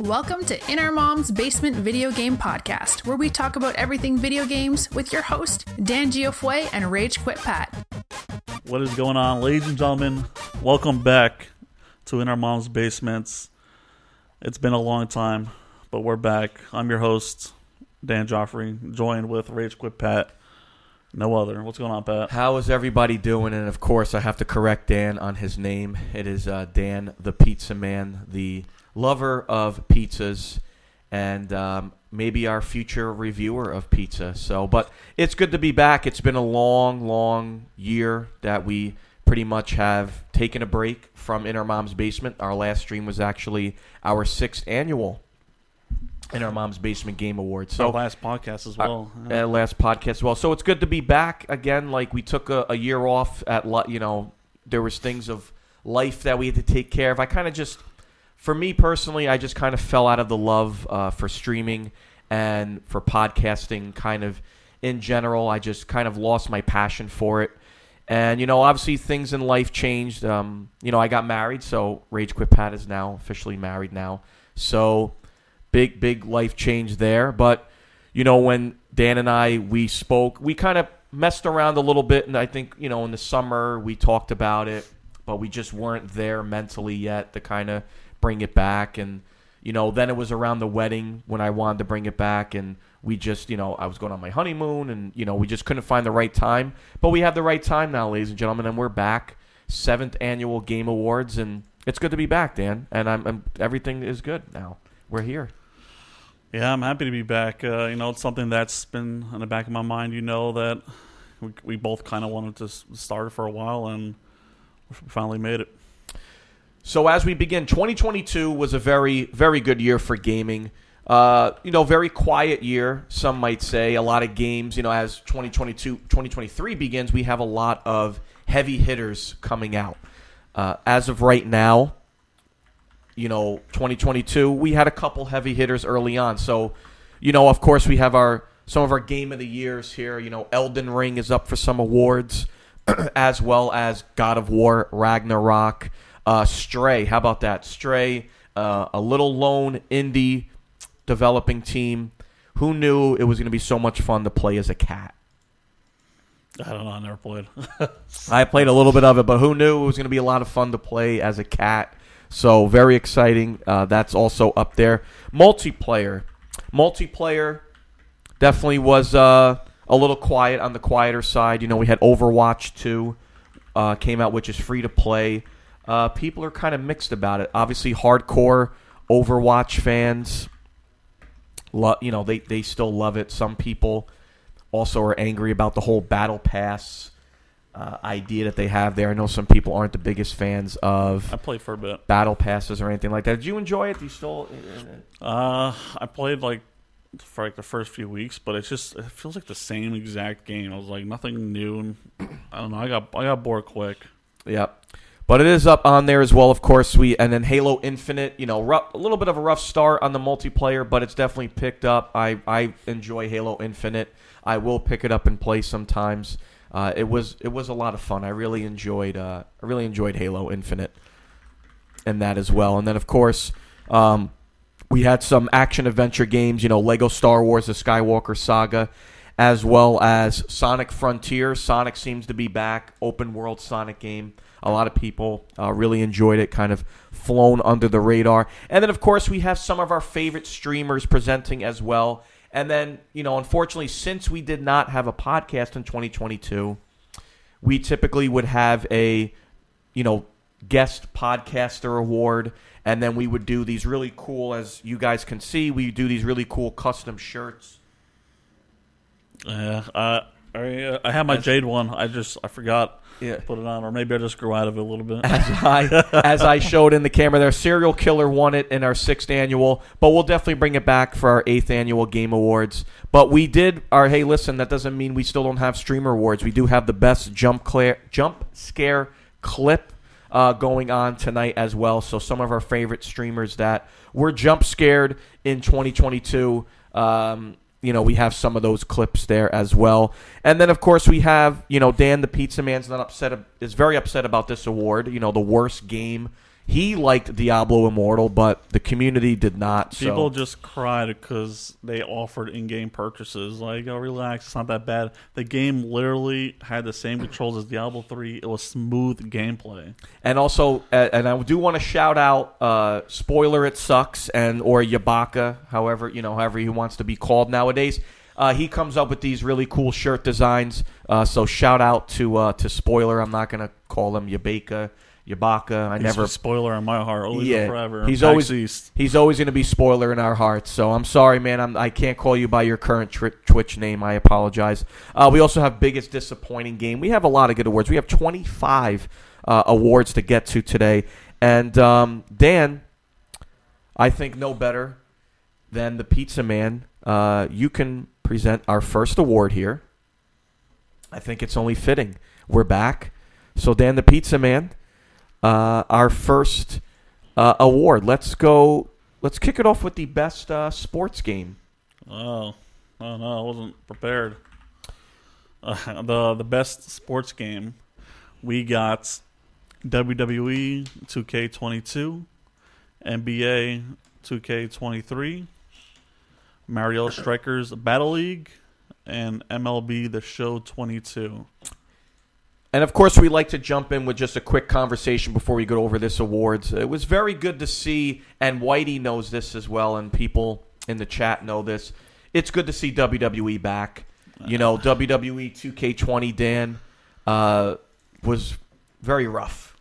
Welcome to In Our Mom's Basement Video Game Podcast, where we talk about everything video games with your host, Dan Giofue and Rage Quit Pat. What is going on, ladies and gentlemen? Welcome back to In Our Mom's Basements. It's been a long time, but we're back. I'm your host, Dan Joffrey, joined with Rage Quit Pat. No other. What's going on, Pat? How is everybody doing? And of course, I have to correct Dan on his name. It is uh, Dan the Pizza Man, the lover of pizzas, and um, maybe our future reviewer of pizza. So, but it's good to be back. It's been a long, long year that we pretty much have taken a break from In Our Mom's Basement. Our last stream was actually our sixth annual In Our Mom's Basement Game Awards. So So last podcast as well. uh, last podcast as well. So it's good to be back again. Like we took a, a year off at you know there was things of life that we had to take care of. I kind of just, for me personally, I just kind of fell out of the love uh, for streaming and for podcasting. Kind of in general, I just kind of lost my passion for it. And you know, obviously things in life changed. Um, you know, I got married, so Rage Quit Pat is now officially married now. So big big life change there but you know when dan and i we spoke we kind of messed around a little bit and i think you know in the summer we talked about it but we just weren't there mentally yet to kind of bring it back. And you know then it was around the wedding when i wanted to bring it back. And we just you know i was going on my honeymoon and you know we just couldn't find the right time. But we have the right time now ladies and gentlemen and we're back. Seventh annual game awards. And it's good to be back dan. And i'm, I'm everything is good now. We're here. Yeah, I'm happy to be back. Uh, you know, it's something that's been in the back of my mind. You know that we, we both kind of wanted to start for a while, and we finally made it. So as we begin, 2022 was a very, very good year for gaming. Uh, you know, very quiet year, some might say. A lot of games, you know, as 2022, 2023 begins, we have a lot of heavy hitters coming out. Uh, as of right now, you know, 2022, we had a couple heavy hitters early on. So, you know, of course, we have our some of our game of the years here. You know, Elden Ring is up for some awards, as well as God of War Ragnarok. Uh, Stray, how about that? Stray, uh, a little lone indie developing team. Who knew it was going to be so much fun to play as a cat? I don't know. I never played. I played a little bit of it, but who knew it was going to be a lot of fun to play as a cat? So very exciting. Uh, that's also up there. Multiplayer, multiplayer definitely was uh, a little quiet on the quieter side. You know, we had Overwatch two uh, came out, which is free to play. Uh, people are kind of mixed about it. Obviously, hardcore Overwatch fans, lo- you know, they they still love it. Some people also are angry about the whole battle pass uh, idea that they have there. I know some people aren't the biggest fans of I played for a bit. battle passes or anything like that. Did you enjoy it? Do you still? Uh, I played like for like the first few weeks, but it's just it feels like the same exact game. I was like nothing new. And I don't know. I got I got bored quick. Yep. But it is up on there as well, of course. We and then Halo Infinite, you know, rough, a little bit of a rough start on the multiplayer, but it's definitely picked up. I I enjoy Halo Infinite. I will pick it up and play sometimes. Uh, it was it was a lot of fun. I really enjoyed uh, I really enjoyed Halo Infinite and that as well. And then of course, um, we had some action adventure games. You know, Lego Star Wars: The Skywalker Saga, as well as Sonic Frontier. Sonic seems to be back. Open world Sonic game. A lot of people uh, really enjoyed it. Kind of flown under the radar. And then of course we have some of our favorite streamers presenting as well. And then, you know, unfortunately, since we did not have a podcast in 2022, we typically would have a, you know, guest podcaster award. And then we would do these really cool, as you guys can see, we do these really cool custom shirts. Yeah. Uh, I uh, I have my Jade one. I just I forgot Yeah. put it on, or maybe I just grew out of it a little bit. as I as I showed in the camera there. Serial Killer won it in our sixth annual, but we'll definitely bring it back for our eighth annual Game Awards. But we did our hey, listen, that doesn't mean we still don't have Streamer Awards. We do have the best jump clear, jump scare clip uh, going on tonight as well. So some of our favorite streamers that were jump scared in 2022. Um, you know, we have some of those clips there as well. And then, of course, we have, you know, Dan the Pizza Man's not upset, is very upset about this award. You know, the worst game he liked Diablo Immortal, but the community did not. People so. just cried because they offered in-game purchases. Like, oh, relax, it's not that bad. The game literally had the same controls as Diablo three. It was smooth gameplay. And also, and I do want to shout out, uh, spoiler, it sucks, and or Yabaka, however you know, however he wants to be called nowadays. Uh, he comes up with these really cool shirt designs. Uh, so shout out to uh, to spoiler. I'm not gonna call him Yabaka. Yabaka. I He's never spoiler in my heart, always Yeah, forever. he's Pax always- East. He's always going to be spoiler in our hearts. So I'm sorry, man. I'm, I can't call you by your current twi- Twitch name. I apologize. Uh, we also have biggest disappointing game. We have a lot of good awards. We have 25 uh, awards to get to today. And um, Dan, I think no better than the Pizza Man. Uh, you can present our first award here. I think it's only fitting. We're back. So Dan, the Pizza Man, uh, our first uh, award. Let's go. Let's kick it off with the best uh, sports game. Oh, oh no, I wasn't prepared. Uh, the the best sports game we got WWE 2K22, NBA 2K23, Mario Strikers Battle League, and MLB The Show 22. And of course, we like to jump in with just a quick conversation before we go over this awards. It was very good to see, and Whitey knows this as well, and people in the chat know this. It's good to see WWE back. You know, WWE 2K20, Dan, uh, was very rough.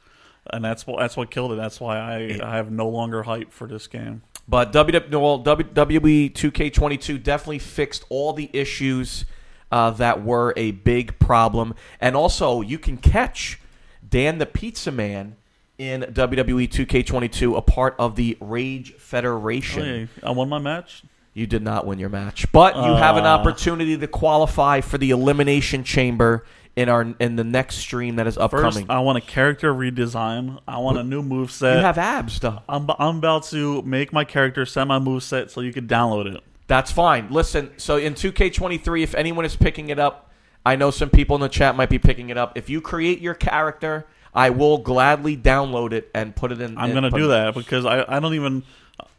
And that's what that's what killed it. That's why I, I have no longer hype for this game. But WWE 2K22 definitely fixed all the issues uh, that were a big problem. And also, you can catch Dan the Pizza Man in WWE 2K22, a part of the Rage Federation. Hey, I won my match. You did not win your match, but you have an Uh. opportunity to qualify for the Elimination Chamber in our in the next stream that is upcoming. First. I want a character redesign. I want a new move set. you have abs, though. I'm, I'm about to make my character, set my move set so you can download it. That's fine. Listen, so in 2K23, if anyone is picking it up, I know some people in the chat might be picking it up. If you create your character, I will gladly download it and put it in. I'm gonna do that because I, I don't even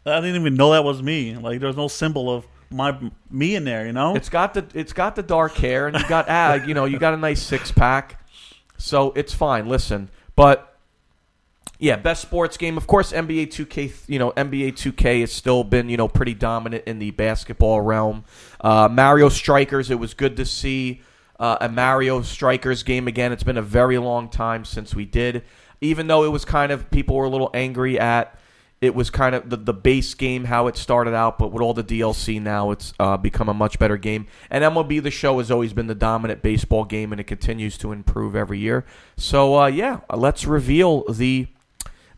I didn't even know that was me. Like there's no symbol of my me in there. You know. It's got the it's got the dark hair and you got ah, you know you got a nice six pack, so it's fine. Listen, but yeah, best sports game. Of course, NBA 2K. You know, NBA 2K has still been you know pretty dominant in the basketball realm. Uh, Mario Strikers. It was good to see uh, a Mario Strikers game again. It's been a very long time since we did. Even though it was kind of people were a little angry at it was kind of the, the base game how it started out, but with all the DLC now, it's uh, become a much better game. And MLB The Show has always been the dominant baseball game, and it continues to improve every year. So uh, yeah, let's reveal the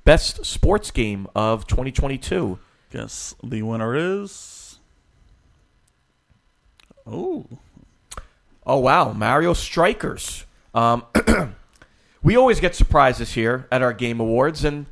best sports game of 2022. Guess the winner is. Oh, Oh wow, Mario Strikers. Um, we always get surprises here at our game awards, and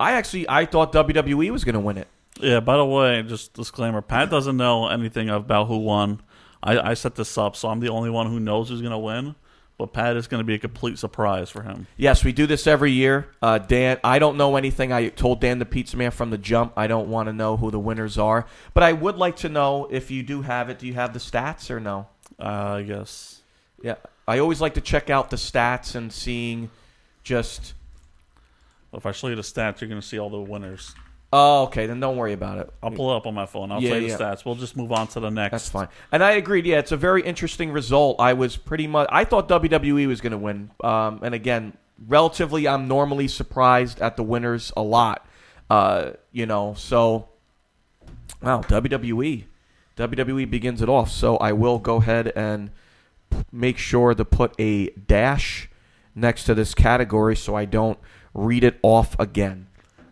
I actually I thought WWE was going to win it. yeah. By the way, just disclaimer: Pat doesn't know anything about who won. I, I set this up, so I'm the only one who knows who's gonna win. But Pat is gonna be a complete surprise for him. Yes, we do this every year. Uh, Dan, I don't know anything. I told Dan the Pizza Man from the jump. I don't want to know who the winners are, but I would like to know if you do have it. Do you have the stats or no? Uh, I guess. Yeah, I always like to check out the stats and seeing just. If I show you the stats, you're gonna see all the winners. Oh, okay. Then don't worry about it. I'll pull it up on my phone. I'll Yeah, tell you yeah. the stats. We'll just move on to the next. That's fine. And I agreed. Yeah, it's a very interesting result. I was pretty much. I thought WWE was going to win. Um, and again, relatively, I'm normally surprised at the winners a lot. Uh, you know, so wow, WWE, WWE begins it off. So I will go ahead and p- make sure to put a dash next to this category so I don't read it off again.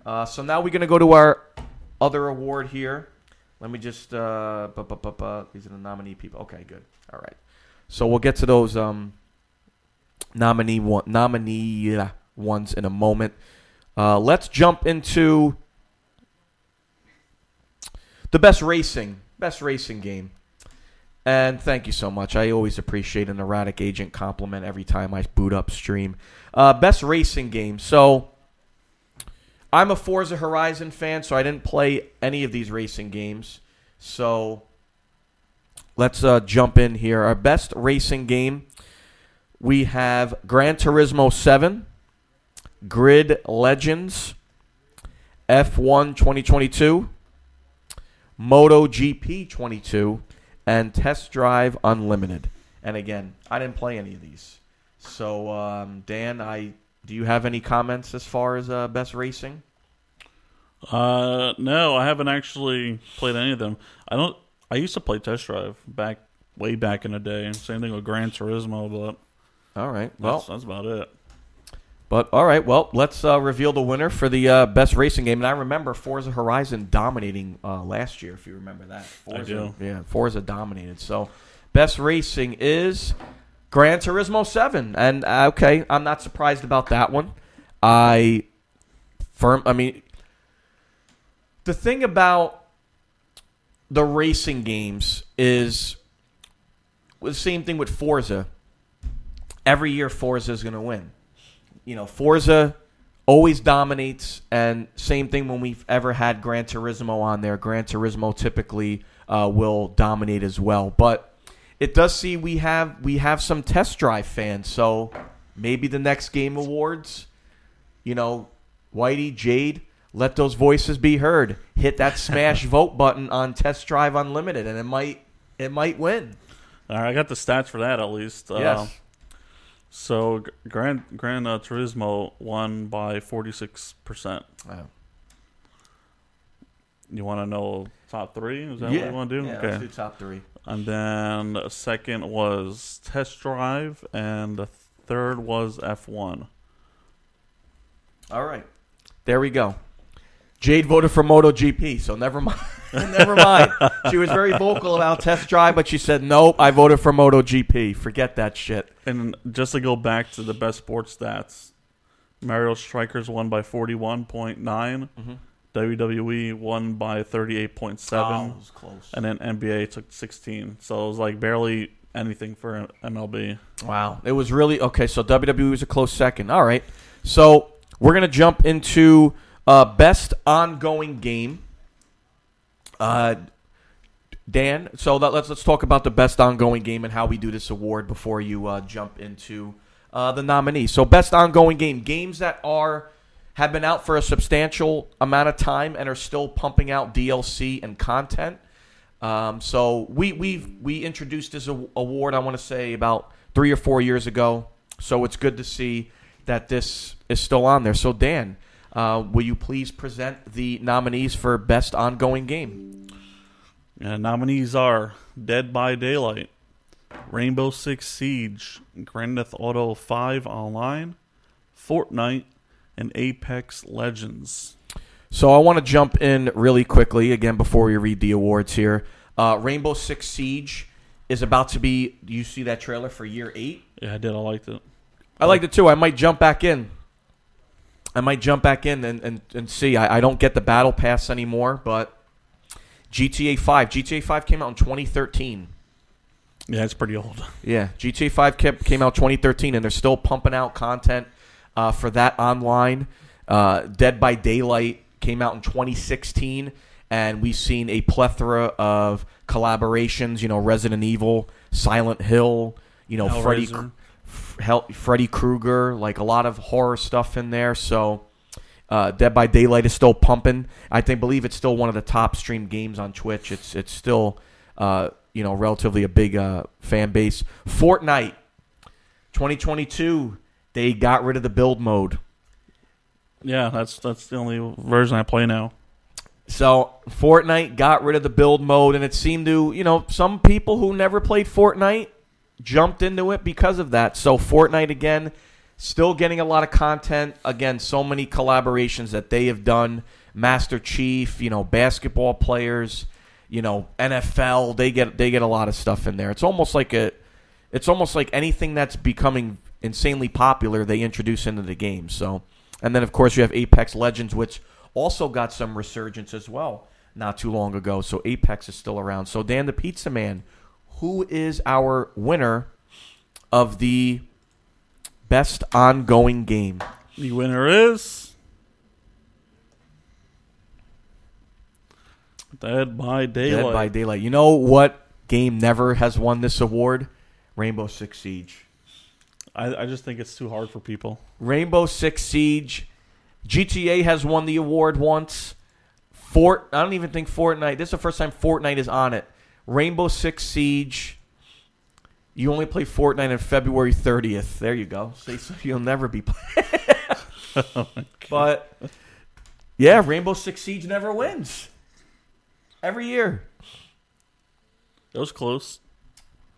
Uh, so now we're going to go to our other award here. Let me just uh, bu- bu- bu- bu- these are the nominee people. Okay, good. All right. So we'll get to those um nominee one nominee ones in a moment. Uh, let's jump into the best racing best racing game. And thank you so much. I always appreciate an erratic agent compliment every time I boot up stream. Uh, best racing game. So I'm a Forza Horizon fan, so I didn't play any of these racing games. So let's uh, jump in here. Our best racing game we have Gran Turismo 7, Grid Legends, F1 2022, MotoGP 22, and Test Drive Unlimited. And again, I didn't play any of these. So, um, Dan, I do you have any comments as far as uh, best racing? Uh, no, I haven't actually played any of them. I don't. I used to play Test Drive back way back in the day. Same thing with Gran Turismo, but All right. Well, that's, that's about it. But all right, well, let's uh, reveal the winner for the uh, best racing game. And I remember Forza Horizon dominating uh, last year, if you remember that. Forza, do. Yeah, Forza dominated. So, best racing is Gran Turismo Seven, and uh, okay, I'm not surprised about that one. I firm. I mean, the thing about the racing games is the same thing with Forza. Every year, Forza is going to win you know, Forza always dominates, and same thing when we've ever had Gran Turismo on there. Gran Turismo typically uh, will dominate as well, but it does see we have we have some test drive fans, so maybe the next game awards, you know, Whitey Jade. Let those voices be heard. Hit that smash vote button on Test Drive Unlimited, and it might it might win. All right, I got the stats for that at least. Uh, Yes. So Grand Gran Gran uh, Turismo won by forty six percent. You want to know top three? Is that yeah. what you want to do? Yeah, let's do top three. And then the second was Test Drive, and the third was F one. All right. There we go. Jade voted for MotoGP, so never mind. never mind. She was very vocal about test drive, but she said, nope, I voted for MotoGP. Forget that shit. And just to go back to the best sports stats, Mario Strikers won by forty one point nine. Mm-hmm. WWE won by thirty eight point seven. Oh, was close. and then NBA took 16. So it was like barely anything for MLB. Wow. It was really okay. So WWE was a close second. All right. So we're gonna jump into uh, best ongoing game. Uh, Dan, so that, let's let's talk about the best ongoing game and how we do this award before you uh, jump into uh, the nominees. So best ongoing game, games that are have been out for a substantial amount of time and are still pumping out DLC and content. Um, so we we we introduced this award. I want to say about three or four years ago. So it's good to see that this is still on there. So Dan, uh, will you please present the nominees for best ongoing game? And nominees are Dead by Daylight, Rainbow Six Siege, Grand Theft Auto 5 Online, Fortnite, and Apex Legends. So I want to jump in really quickly again before we read the awards here. Uh, Rainbow Six Siege is about to be. Do you see that trailer for year eight? Yeah, I did. I liked it. I liked it too. I might jump back in. I might jump back in and, and, and see. I, I don't get the battle pass anymore, but GTA 5. GTA 5 came out in 2013. Yeah, it's pretty old. Yeah, GTA 5 kept, came out 2013, and they're still pumping out content uh, for that online. Uh, Dead by Daylight came out in 2016, and we've seen a plethora of collaborations. You know, Resident Evil, Silent Hill, you know, Freddy, Hellraiser. Hel- Freddy Krueger, like a lot of horror stuff in there. So, uh, Dead by Daylight is still pumping. I think believe it's still one of the top streamed games on Twitch. It's it's still uh, you know relatively a big uh, fan base. Fortnite, 2022, they got rid of the build mode. Yeah, that's that's the only version I play now. So Fortnite got rid of the build mode, and it seemed to, you know, some people who never played Fortnite jumped into it because of that. So Fortnite again, still getting a lot of content. Again, so many collaborations that they have done. Master Chief, you know, basketball players, you know, NFL. They get they get a lot of stuff in there. It's almost like a, it's almost like anything that's becoming insanely popular they introduce into the game. So, and then of course you have Apex Legends, which also got some resurgence as well not too long ago. So Apex is still around. So Dan the Pizza Man, who is our winner of the best ongoing game? The winner is Dead by Daylight. Dead by Daylight. You know what game never has won this award? Rainbow Six Siege. I, I just think it's too hard for people. Rainbow Six Siege. GTA has won the award once. Fort. I don't even think Fortnite. This is the first time Fortnite is on it. Rainbow Six Siege. You only play Fortnite on February 30th. There you go. So you'll never be playing. but yeah, Rainbow Six Siege never wins. Every year. It was close.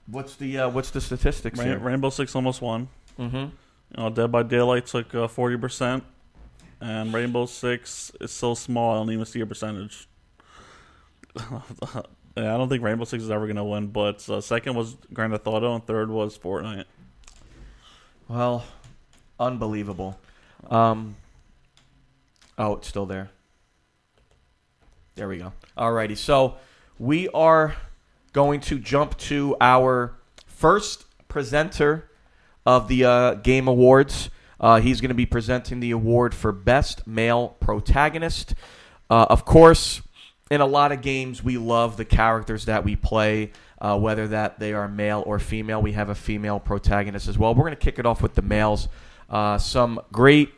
What's the uh, what's the statistics Rain, here? Rainbow Six almost won. Mm-hmm. You know, Dead by Daylight took uh, forty percent, and Rainbow Six is so small I don't even see a percentage. yeah, I don't think Rainbow Six is ever gonna win. But uh, second was Grand Theft Auto, and third was Fortnite. Well, unbelievable. Um, oh, it's still there. There we go. Alrighty, so we are going to jump to our first presenter of the uh, Game Awards. Uh, he's going to be presenting the award for Best Male Protagonist. Uh, of course, in a lot of games, we love the characters that we play, uh, whether that they are male or female. We have a female protagonist as well. We're going to kick it off with the males. Uh, some great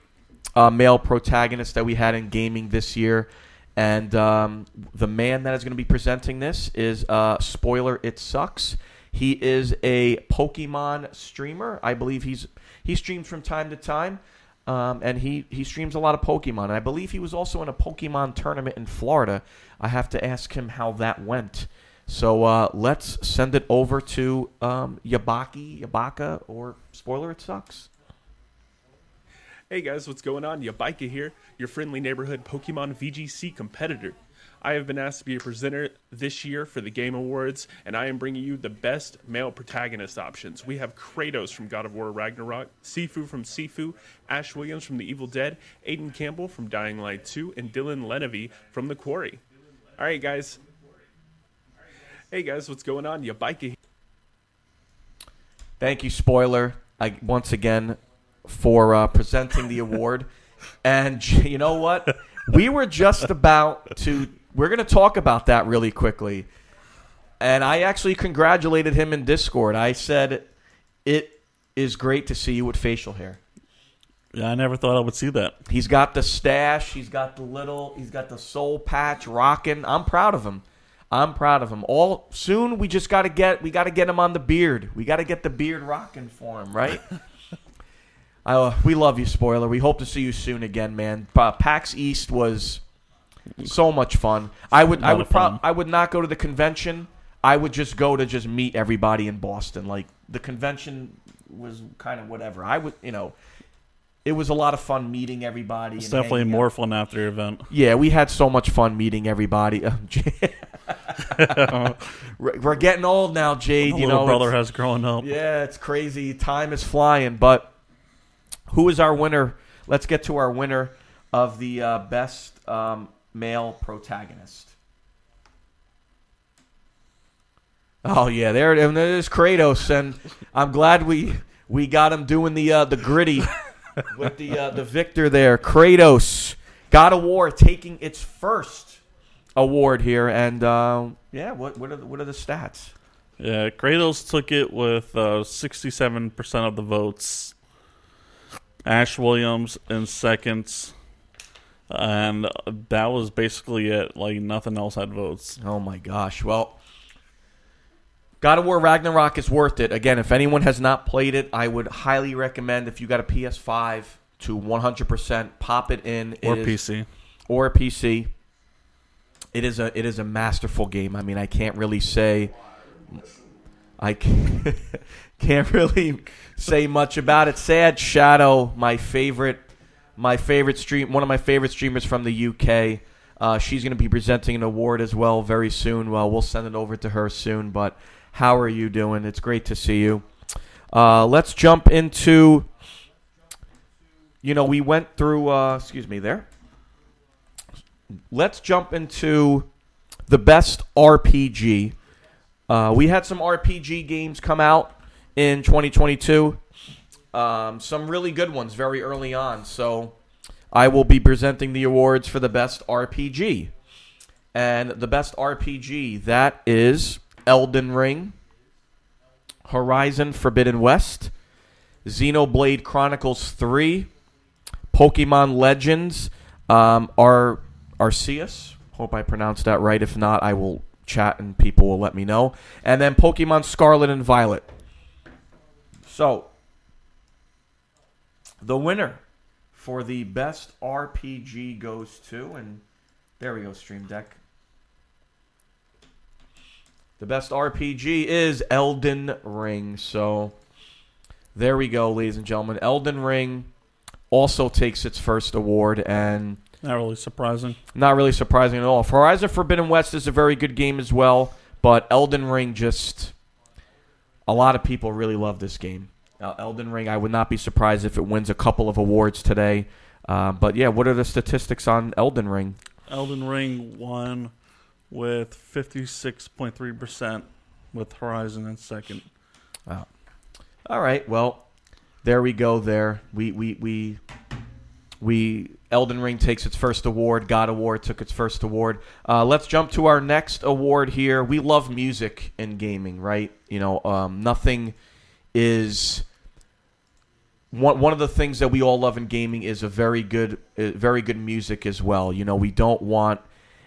uh, male protagonists that we had in gaming this year. And um, the man that is going to be presenting this is uh, spoiler. It sucks. He is a Pokemon streamer. I believe he's he streams from time to time, um, and he he streams a lot of Pokemon. And I believe he was also in a Pokemon tournament in Florida. I have to ask him how that went. So uh, let's send it over to um, Yabaki Yabaka or spoiler. It sucks. Hey guys, what's going on? Yabaika here, your friendly neighborhood Pokemon VGC competitor. I have been asked to be a presenter this year for the Game Awards, and I am bringing you the best male protagonist options. We have Kratos from God of War Ragnarok, Sifu from Sifu, Ash Williams from The Evil Dead, Aiden Campbell from Dying Light 2, and Dylan Lenevy from The Quarry. Alright, guys. Hey guys, what's going on? Yabaika here. Thank you, spoiler, I, once again for uh, presenting the award. And you know what? We were just about to. We're going to talk about that really quickly. And I actually congratulated him in Discord. I said, "It is great to see you with facial hair." Yeah, I never thought I would see that. He's got the stash. He's got the little. He's got the soul patch rocking. I'm proud of him. I'm proud of him. All soon we just got to get. We got to get him on the beard. We got to get the beard rocking for him, right? Uh, we love you, spoiler. We hope to see you soon again, man. Uh, PAX East was so much fun. I would, I would, prob- I would not go to the convention. I would just go to just meet everybody in Boston. Like the convention was kind of whatever. I would, you know, it was a lot of fun meeting everybody. It's and definitely more out. fun after your event. Yeah, we had so much fun meeting everybody. we're we're getting old now, Jade. My you know, brother has grown up. yeah, it's crazy. Time is flying. But who is our winner? Let's get to our winner of the uh, best um, male protagonist. Oh yeah, there it there's Kratos, and I'm glad we we got him doing the uh, the gritty with the uh, the victor there. Kratos, God of War taking its first award here, and uh, yeah, what what are the, what are the stats? Yeah, Kratos took it with uh, 67% of the votes. Ash Williams in seconds. And that was basically it. Like, nothing else had votes. Oh my gosh. Well, God of War Ragnarok is worth it. Again, if anyone has not played it, I would highly recommend if you got a PS5 to 100% pop it in Or It is- PC. or a PC. It is a it is a masterful game. I mean, I can't really say I can't, really say much about it. Sad Shadow, my favorite my favorite stream one of my favorite streamers from the UK. Uh, she's going to be presenting an award as well very soon. Well, we'll send it over to her soon. But how are you doing? It's great to see you. Uh, let's jump into. You know, we went through. Uh, excuse me, there. Let's jump into the best RPG. Uh, we had some RPG games come out in 2022. Um, some really good ones very early on. So I will be presenting the awards for the best RPG. And the best RPG, that is Elden Ring, Horizon Forbidden West, Xenoblade Chronicles 3, Pokemon Legends, um, Ar- Arceus. Hope I pronounced that right. If not, I will chat and people will let me know. And then Pokemon Scarlet and Violet. So, the winner for the best RPG goes to, and there we go, Stream Deck. The best RPG is Elden Ring. So there we go, ladies and gentlemen. Elden Ring also takes its first award, and Not really surprising. not really surprising at all. Horizon Forbidden West is a very good game as well, but Elden Ring just. A lot of people really love this game. Uh, Elden Ring, I would not be surprised if it wins a couple of awards today. Uh, but yeah, what are the statistics on Elden Ring? Elden Ring won with 56.3%, with Horizon in second. Wow. All right. Well, there we go. There we we we we Elden Ring takes its first award. God of War took its first award. Uh, let's jump to our next award here. We love music in gaming, right? You know, um, nothing is one one of the things that we all love in gaming is a very good uh, very good music as well. You know, we don't want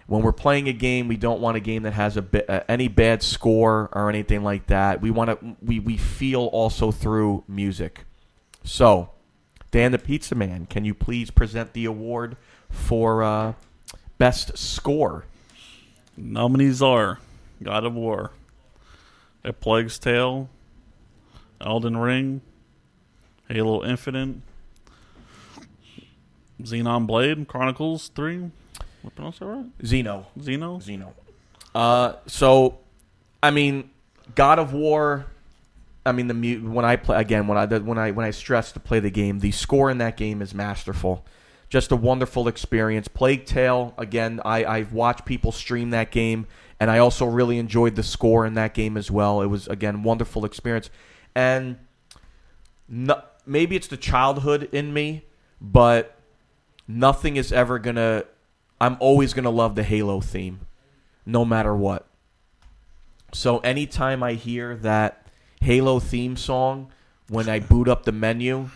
when we're playing a game, we don't want a game that has a bit, uh, any bad score or anything like that. We want to we we feel also through music. So, Dan the Pizza Man, can you please present the award for uh, best score? Nominees are God of War, A Plague's Tale, Elden Ring, Halo Infinite, Xenon Blade Chronicles 3. What pronounce that right? Xeno. Xeno? Xeno. Uh, so, I mean, God of War. I mean, the mu- when I play again when I when I when I stress to play the game, the score in that game is masterful. Just a wonderful experience. Plague Tale again. I I've watched people stream that game, and I also really enjoyed the score in that game as well. It was again wonderful experience, and no, maybe it's the childhood in me, but nothing is ever gonna. I'm always gonna love the Halo theme, no matter what. So anytime I hear that Halo theme song when I boot up the menu,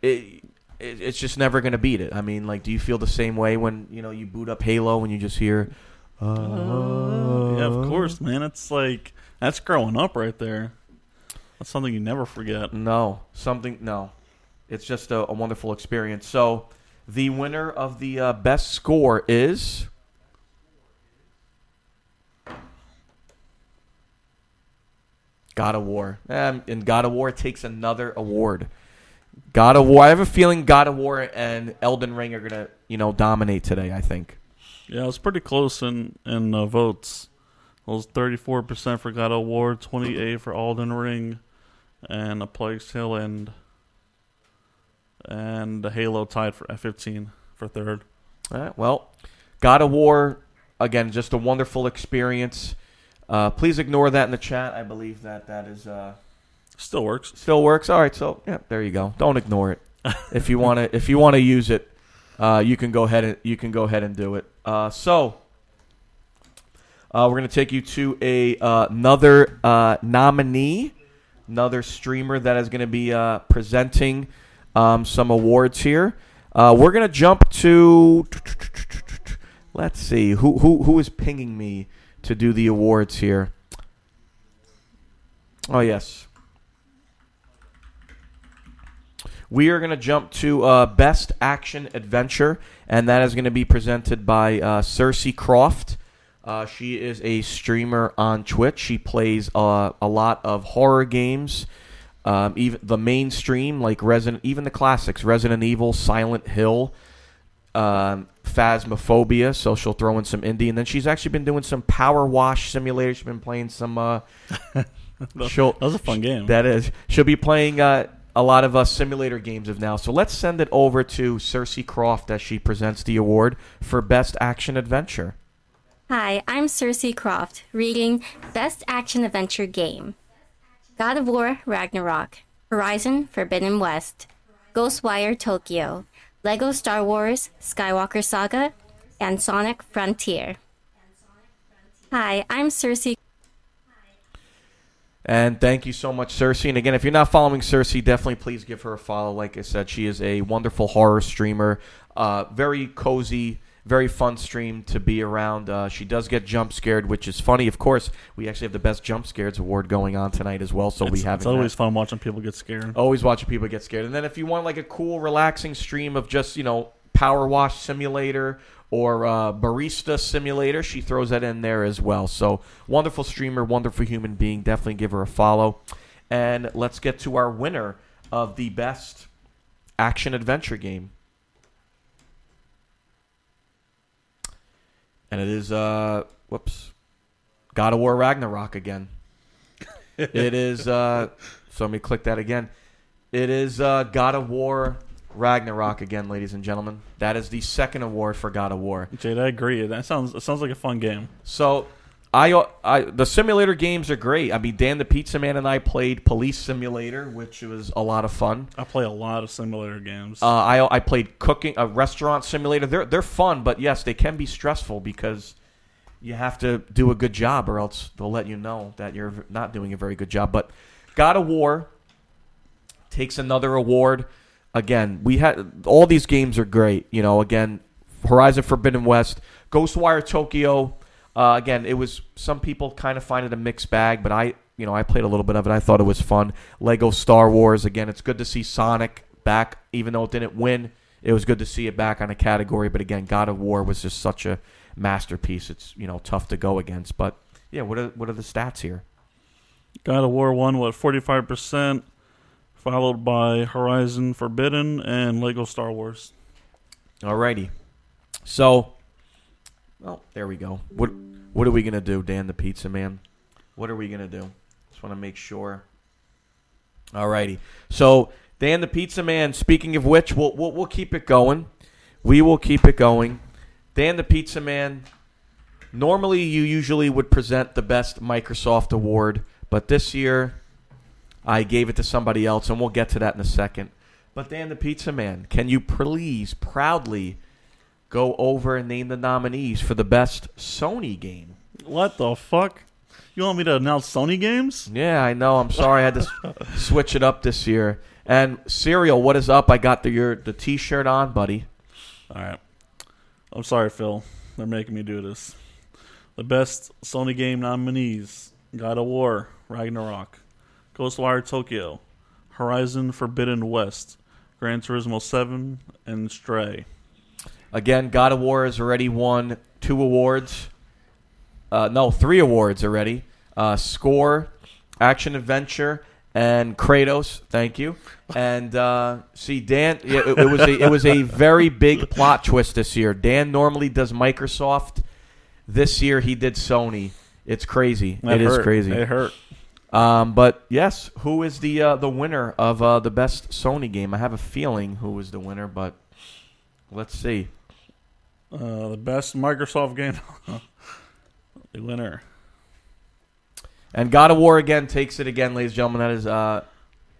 it, it it's just never gonna beat it. I mean, like, do you feel the same way when you know you boot up Halo and you just hear? Uh, Yeah, of course, man. It's like, that's growing up right there. That's something you never forget. No, something. No, it's just a, a wonderful experience. So, the winner of the uh, best score is. God of War, um, and God of War takes another award. God of War. I have a feeling God of War and Elden Ring are gonna, you know, dominate today. I think. Yeah, it was pretty close in in uh, votes. It was thirty four percent for God of War, twenty eight for Elden Ring, and a Plague's Tale and and Halo tied for fifteen for third. All right. Well, God of War again, just a wonderful experience. Uh, please ignore that in the chat. I believe that that is. Uh, Still works. Still works. All right, so yeah, there you go. Don't ignore it. if you want to, if you want to use it, uh, you can go ahead and you can go ahead and do it. Uh, so uh, we're gonna take you to a uh, another uh, nominee, another streamer that is gonna be uh, presenting um, some awards here. Uh, we're gonna jump to. Let's see who who who is pinging me to do the awards here. Oh yes. We are going to jump to uh, Best Action Adventure, and that is going to be presented by uh, Cersei Croft. Uh, she is a streamer on Twitch. She plays uh, a lot of horror games, um, even the mainstream like Resident, even the classics, Resident Evil, Silent Hill, um, Phasmophobia. So she'll throw in some indie, and then she's actually been doing some Power Wash Simulator. She's been playing some. Uh, she'll, That was a fun game. that is. She'll be playing uh, a lot of uh, simulator games of now. So let's send it over to Cersei Croft as she presents the award for Best Action Adventure. Hi, I'm Cersei Croft, reading Best Action Adventure Game God of War Ragnarok, Horizon Forbidden West, Ghostwire Tokyo, Lego Star Wars Skywalker Saga, and Sonic Frontier. Hi, I'm Cersei. And thank you so much, Cersei. And again, if you're not following Cersei, definitely please give her a follow. Like I said, she is a wonderful horror streamer. Uh, very cozy, very fun stream to be around. Uh, she does get jump scared, which is funny. Of course, we actually have the best jump scares award going on tonight as well. So we It's, have it's always fun watching people get scared. always watching people get scared. And then if you want like a cool, relaxing stream of just you know power wash simulator or uh, barista simulator, she throws that in there as well. So wonderful streamer, wonderful human being. Definitely give her a follow. And let's get to our winner of the best action adventure game. And it is uh whoops. God of War Ragnarok again. it is uh so let me click that again. It is uh, God of War Ragnarok again, ladies and gentlemen. That is the second award for God of War. Jade, I agree. That sounds it sounds like a fun game. So, I, I the simulator games are great. I mean, Dan the Pizza Man and I played Police Simulator, which was a lot of fun. I play a lot of simulator games. Uh, I I played cooking a restaurant simulator. They're they're fun, but yes, they can be stressful because you have to do a good job, or else they'll let you know that you're not doing a very good job. But God of War takes another award. Again, we had all these games are great. You know, again, Horizon Forbidden West, Ghostwire Tokyo. Uh, again, it was some people kind of find it a mixed bag, but I, you know, I played a little bit of it. I thought it was fun. Lego Star Wars. Again, it's good to see Sonic back, even though it didn't win. It was good to see it back on a category. But again, God of War was just such a masterpiece. It's you know tough to go against. But yeah, what are what are the stats here? God of War won what forty five percent, followed by Horizon Forbidden and Lego Star Wars. Alrighty. So, well, there we go. What what are we gonna do, Dan the Pizza Man? What are we gonna do? Just want to make sure. Alrighty. So, Dan the Pizza Man. Speaking of which, we'll, we'll we'll keep it going. We will keep it going. Dan the Pizza Man. Normally, you usually would present the best Microsoft award, but this year, I gave it to somebody else, and we'll get to that in a second. But Dan the Pizza Man, can you please proudly go over and name the nominees for the best Sony game? What the fuck? You want me to announce Sony games? Yeah, I know. I'm sorry I had to s- switch it up this year. And Serial, what is up? I got the your the T-shirt on, buddy. All right. I'm sorry, Phil. They're making me do this. The best Sony game nominees: God of War, Ragnarok, Ghostwire Tokyo, Horizon Forbidden West, Gran Turismo 7, and Stray. Again, God of War has already won two awards. Uh, no, three awards already. Uh, score, action adventure, and Kratos. Thank you. And uh, see, Dan, it, it was a, it was a very big plot twist this year. Dan normally does Microsoft. This year he did Sony. It's crazy. That It is hurt. crazy. It hurt. Um, but yes, who is the uh, the winner of uh, the best Sony game? I have a feeling who was the winner, but let's see. Uh, the best Microsoft game. the winner. And God of War again takes it again, ladies and gentlemen. That is uh,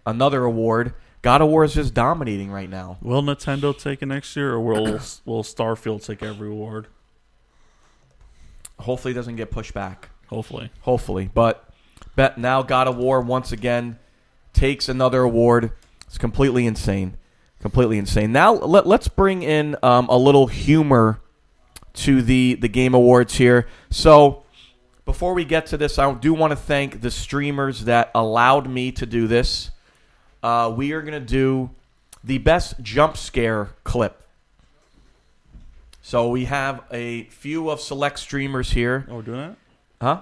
another award. God of War is just dominating right now. Will Nintendo take it next year, or will will Starfield take every award? Hopefully, it doesn't get pushed back. Hopefully. Hopefully, but bet now God of War once again takes another award. It's completely insane, completely insane. Now let, let's bring in um, a little humor to the the game awards here. So before we get to this, I do want to thank the streamers that allowed me to do this. Uh, we are gonna do the best jump scare clip. So we have a few of select streamers here. Oh, we're doing that. Huh?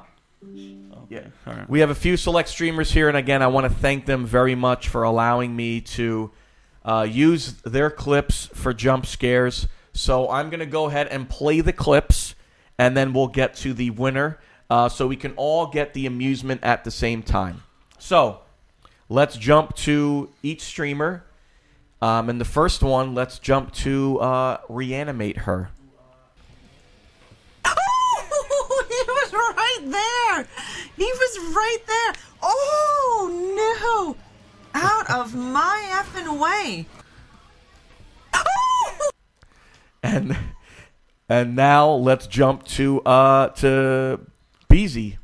Yeah. All right. We have a few select streamers here, and again, I want to thank them very much for allowing me to uh, use their clips for jump scares. So I'm going to go ahead and play the clips, and then we'll get to the winner uh, so we can all get the amusement at the same time. So let's jump to each streamer. Um, and the first one, let's jump to uh, reanimate her. Oh, he was right there. He was right there. Oh, no. Out of my effing way. and and now let's jump to uh to Beezy.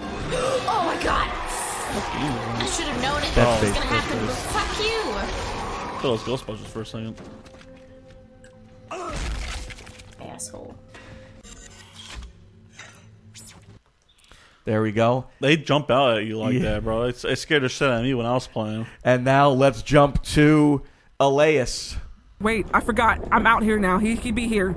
Oh my god! I should have known it. That's was base, gonna that's happen, but fuck you! I thought it was Ghostbusters for a second. Asshole. There we go. They jump out at you like Yeah. that, bro. It's, it scared the shit out of me when I was playing. And now let's jump to Elias. Wait, I forgot. I'm out here now. He could be here.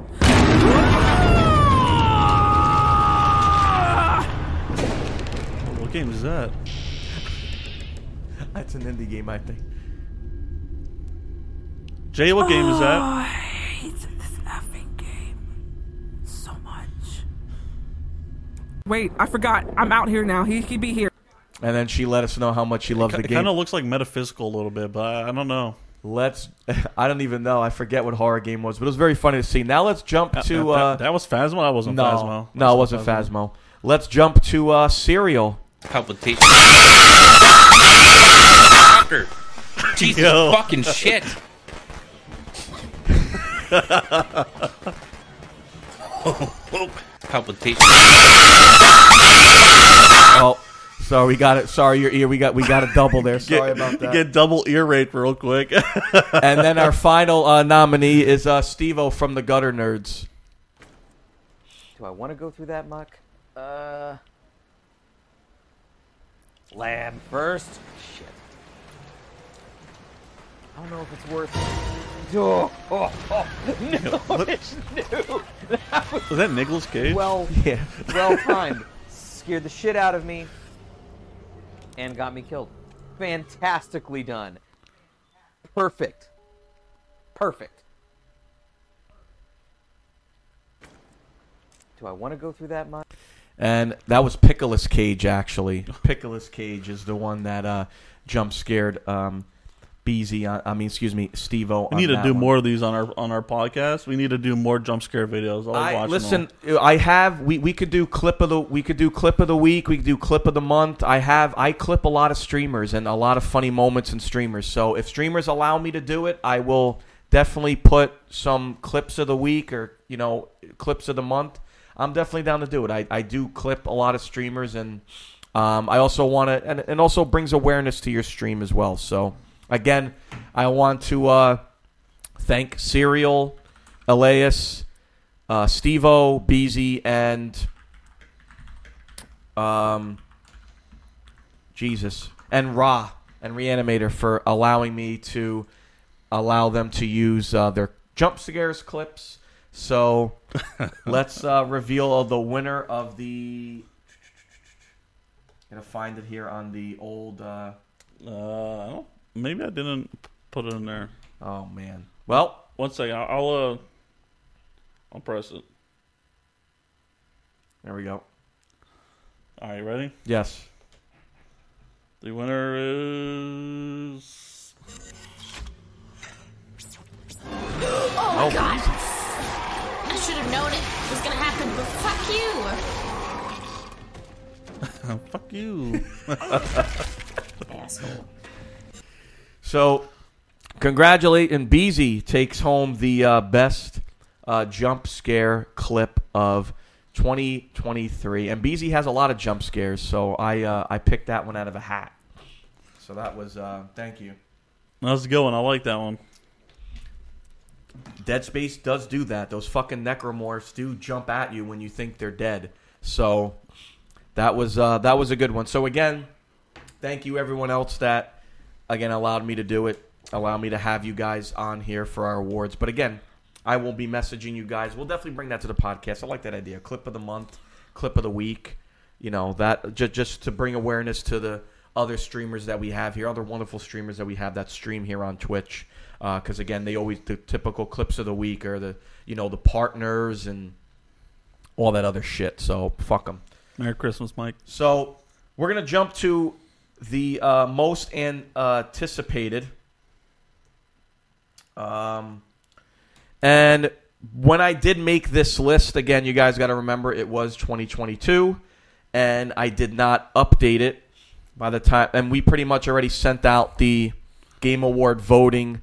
What game is that? That's an indie game, I think. Jay, what game is Oh, that? I hate this effing game so much. Wait, I forgot. I'm out here now. He could be here. And then she let us know how much she loves the It game. kind of looks like metaphysical a little bit, but I, I don't know. Let's. I don't even know. I forget what horror game was, but it was very funny to see. Now let's jump That- to. that, Uh, that was Phasmo. I wasn't no, Phasmo. no, it wasn't Phasmo. Let's jump to uh, Serial. Palpitation. Fucker. Jesus Yo. fucking shit. Palpitation. Oh, sorry, we got it. Sorry, your ear. We got we got a double there. Sorry about that. Get double ear rape real quick. and then our final uh, nominee is uh, Steve-O from the Gutter Nerds. Do I want to go through that muck? Uh. Lamb first. Shit. I don't know if it's worth it. Oh, oh, oh. No, What? it's new. That was was that Nicolas Cage? well, Yeah. well timed. Scared the shit out of me and got me killed. Fantastically done. Perfect. Perfect. Do I want to go through that much? And that was Pickles Cage, actually. Pickles Cage is the one that uh, jump scared um, Beezy. On, I mean, excuse me, Steve-O. we need to do one. more of these on our on our podcast. We need to do more jump scare videos. I'll I, watch listen, them. I have we, we could do clip of the we could do clip of the week, we could do clip of the month. I have I clip a lot of streamers and a lot of funny moments in streamers. So if streamers allow me to do it, I will definitely put some clips of the week or you know clips of the month. I'm definitely down to do it. I, I do clip a lot of streamers and um, I also want to and it also brings awareness to your stream as well. So again, I want to uh, thank Serial, Elias, uh, Steve-O, Beezy, and um, Jesus and Ra and Reanimator for allowing me to allow them to use uh, their jump scares clips. So let's uh, reveal the winner of the. Gonna find it here on the old. Uh, Uh, I don't. Maybe I didn't put it in there. oh man. Well, One second. I'll, I'll uh, I'll press it. there we go. All right, ready? Yes. The winner is. Oh my god! I should have known it was gonna happen, but fuck you! Fuck you. Asshole. So, congratulating Beezy takes home the uh, best uh, jump scare clip of 2023, and Beezy has a lot of jump scares, so I uh, I picked that one out of a hat. So that was uh, thank you. That was a good one. I like that one. Dead Space does do that. Those fucking necromorphs do jump at you when you think they're dead. So that was uh, that was a good one. So again, thank you everyone else that again allowed me to do it. Allow me to have you guys on here for our awards. But again, I will be messaging you guys. We'll definitely bring that to the podcast. I like that idea. Clip of the month, clip of the week. You know that just just to bring awareness to the other streamers that we have here, other wonderful streamers that we have that stream here on Twitch. Uh, because again, they always the typical clips of the week or the you know the partners and all that other shit. So fuck them. Merry Christmas, Mike. So we're gonna jump to the uh, most an- anticipated. Um, and when I did make this list, again, you guys got to remember it was 2022, and I did not update it by the time. And we pretty much already sent out the Game Award voting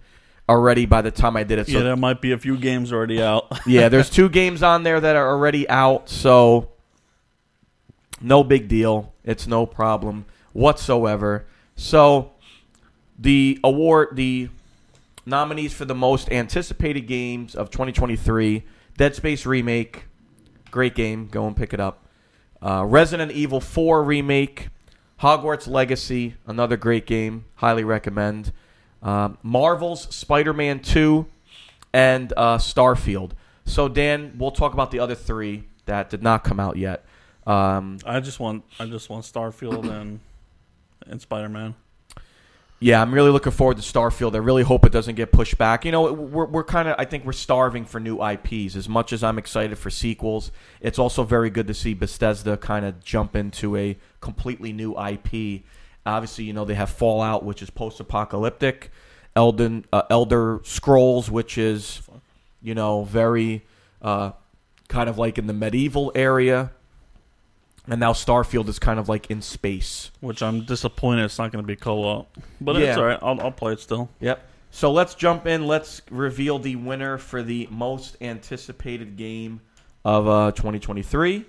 already by the time I did it. So yeah, there might be a few games already out. yeah, there's two games on there that are already out, so no big deal. It's no problem whatsoever. So the award, the nominees for the most anticipated games of 2023: Dead Space remake, great game. Go and pick it up. Uh, Resident Evil 4 remake, Hogwarts Legacy, another great game. Highly recommend. Um, Marvel's Spider-Man 2, and uh, Starfield. So Dan, we'll talk about the other three that did not come out yet. Um, I just want I just want Starfield and and Spider Man. yeah, I'm really looking forward to Starfield. I really hope it doesn't get pushed back. You know, we're, we're kind of, I think we're starving for new IPs. As much as I'm excited for sequels, it's also very good to see Bethesda kind of jump into a completely new IP. Obviously, you know, they have Fallout, which is post apocalyptic, Elden, uh, Elder Scrolls, which is, you know, very uh, kind of like in the medieval area. And now Starfield is kind of like in space. Which I'm disappointed it's not going to be co-op, but Yeah. it's all right. I'll, I'll play it still. Yep. So let's jump in. Let's reveal the winner for the most anticipated game of uh, 2023.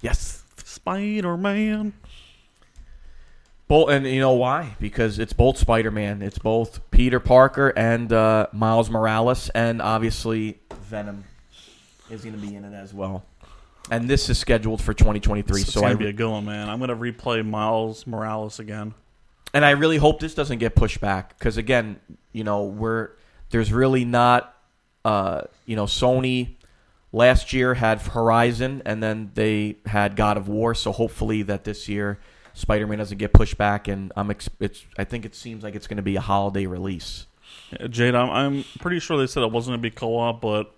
Yes. Spider Man. Both, and you know why? Because it's both Spider-Man. It's both Peter Parker and uh, Miles Morales, and obviously Venom is going to be in it as well. And this is scheduled for 2023. It's so gonna I be a good one, man. I'm gonna replay Miles Morales again. and I really hope this doesn't get pushed back because again, you know, we're there's really not, uh, you know, Sony last year had Horizon and then they had God of War, so hopefully that this year Spider-Man doesn't get pushed back, and I'm ex- it's I think it seems like it's going to be a holiday release. Yeah, Jade, I'm, I'm pretty sure they said it wasn't gonna be co-op, but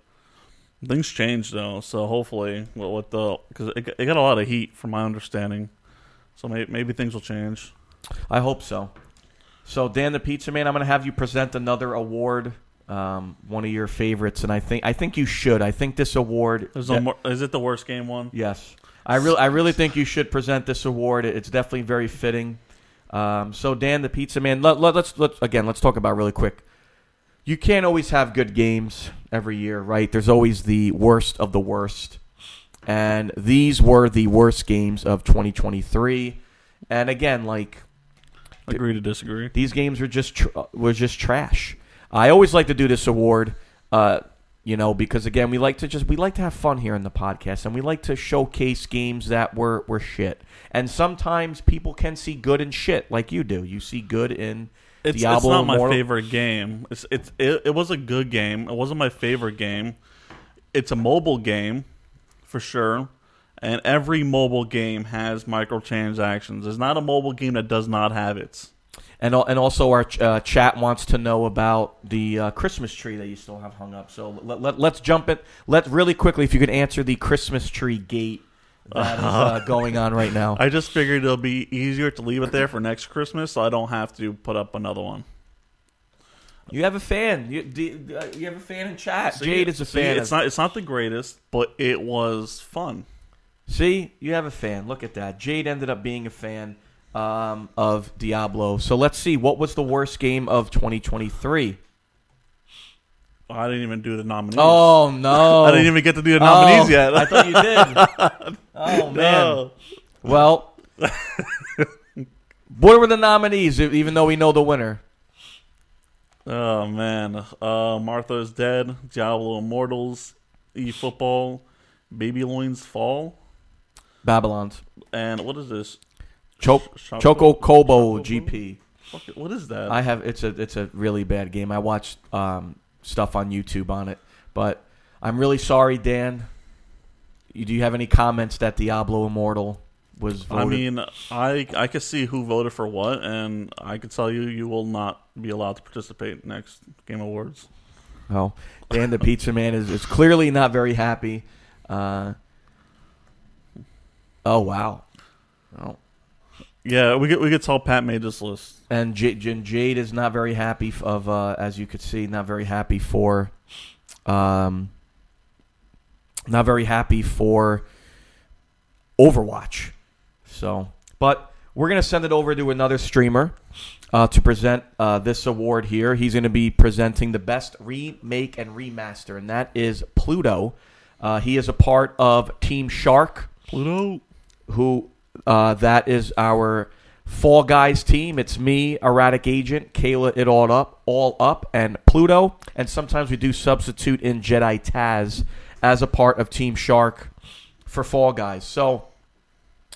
things changed though. So hopefully, well, with the because it, it got a lot of heat from my understanding, so maybe, maybe things will change. I hope so. So Dan the Pizza Man, I'm going to have you present another award, um, one of your favorites, and I think I think you should. I think this award. There's no more, is it the worst game one? Yes, I really, I really think you should present this award. It's definitely very fitting. Um, so, Dan, the Pizza Man, let, let, let's let's again, let's talk about really quick. You can't always have good games every year, right? There's always the worst of the worst, and these were the worst games of 2023. And again, like Agree to disagree. these games were just tr- uh, were just trash. I always like to do this award, uh, you know, because again, we like to just we like to have fun here in the podcast, and we like to showcase games that were were shit. And sometimes people can see good in shit, like you do. You see good in It's, Diablo it's not my favorite game. It's it's it, it was a good game. It wasn't my favorite game. It's a mobile game, for sure. And every mobile game has microtransactions. There's not a mobile game that does not have it. And and also our ch- uh, chat wants to know about the uh, Christmas tree that you still have hung up. So let, let, let's jump it. Let's really quickly, if you could answer the Christmas tree gate that is uh, going on right now. I just figured it'll be easier to leave it there for next Christmas, so I don't have to put up another one. You have a fan. You, do, uh, you have a fan in chat. See, Jade is a see, fan. It's of- not it's not the greatest, but it was fun. See, you have a fan. Look at that. Jade ended up being a fan um, of Diablo. So let's see. What was the worst game of 2023? I didn't even do the nominees. Oh no! I didn't even get to do the nominees Oh, yet. I thought you did. oh man. No. Well, what were the nominees? Even though we know the winner. Oh man, uh, Martha is dead. Diablo Immortals, E Football, Baby Loins Fall, Babylon's and what is this? Cho- Choco- Choco Kobo GP. It, What is that? I have it's a it's a really bad game. I watched um, stuff on YouTube on it, but I'm really sorry, Dan. Do you have any comments that Diablo Immortal was voted? I mean, I I could see who voted for what, and I could tell you you will not be allowed to participate next Game Awards. oh, Dan the Pizza Man is, is clearly not very happy. Uh, oh wow. Oh. Yeah, we could we could tell Pat made this list. And J- J- Jade is not very happy of, uh, as you could see, not very happy for, um, not very happy for Overwatch. So, but we're gonna send it over to another streamer uh, to present uh, this award here. He's gonna be presenting the best remake and remaster, and that is Pluto. Uh, he is a part of Team Shark. Pluto. Who? Uh, that is our Fall Guys team. It's me, Erratic Agent, Kayla, it all up, all up, and Pluto. And sometimes we do substitute in Jedi Taz as a part of Team Shark for Fall Guys. So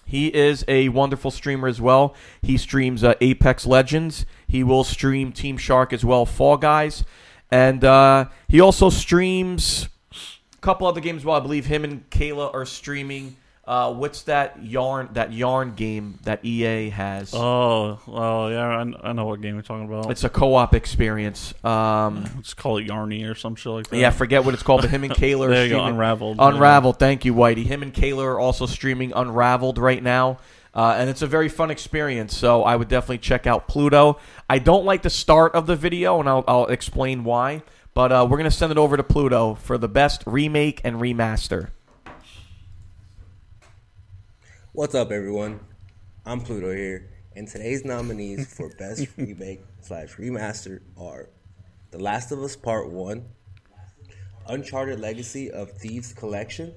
he is a wonderful streamer as well. He streams uh, Apex Legends. He will stream Team Shark as well, Fall Guys, and uh, he also streams a couple other games. Well, I believe him and Kayla are streaming. Uh, what's that yarn? That yarn game that EA has. Oh, oh yeah, I, I know what game you're talking about. It's a co-op experience. Um, Let's call it Yarny or some shit like that. yeah, I forget what it's called, but him and Kayla are There you go, streaming Unraveled. Unraveled. Thank you, Whitey. Him and Kayla are also streaming Unraveled right now. Uh, and it's a very fun experience, so I would definitely check out Pluto. I don't like the start of the video, and I'll, I'll explain why. But uh, we're going to send it over to Pluto for the best remake and remaster. What's up, everyone? I'm Pluto here, and today's nominees for Best Remake slash Remaster are The Last of Us Part 1, Uncharted Legacy of Thieves Collection,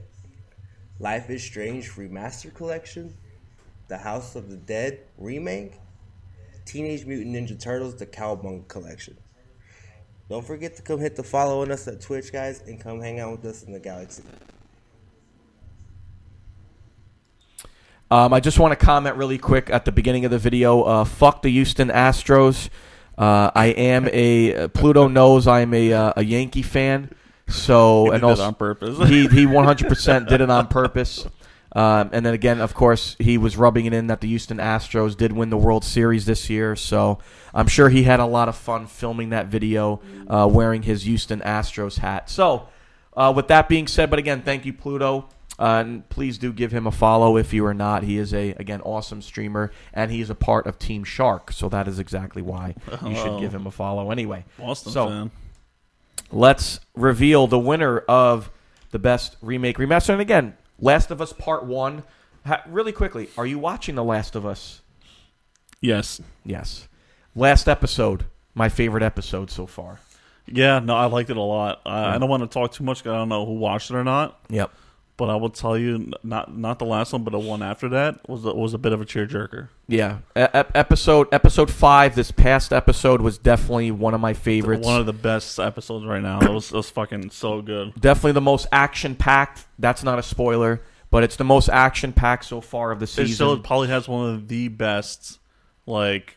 Life is Strange Remaster Collection, The House of the Dead Remake, Teenage Mutant Ninja Turtles The Cowabunga Collection. Don't forget to come hit the follow on us at Twitch, guys, and come hang out with us in the galaxy. Um, I just want to comment really quick at the beginning of the video. Uh, fuck the Houston Astros. Uh, I am a Pluto knows I'm a uh, a Yankee fan. So He did and also on purpose. he he 100 percent did it on purpose. Um, and then again, of course, he was rubbing it in that the Houston Astros did win the World Series this year. So I'm sure he had a lot of fun filming that video, uh, wearing his Houston Astros hat. So uh, with that being said, but again, thank you, Pluto. Uh, and please do give him a follow if you are not. He is a again awesome streamer, and he is a part of Team Shark. So that is exactly why you should Oh. give him a follow. Anyway, Boston so fan. let's reveal the winner of the best remake remaster. And again, Last of Us Part One. Ha- really quickly, are you watching The Last of Us? Yes. Yes. Last episode, my favorite episode so far. Yeah, no, I liked it a lot. I, Yeah. I don't want to talk too much. 'cause I don't know who watched it or not. Yep. But I will tell you, not not the last one, but the one after that was a, was a bit of a tearjerker. Yeah, E- episode episode five. This past episode was definitely one of my favorites. One of the best episodes right now. It was, it was fucking so good. definitely the most action packed. That's not a spoiler, but it's the most action packed so far of the season. It still probably has one of the best, like,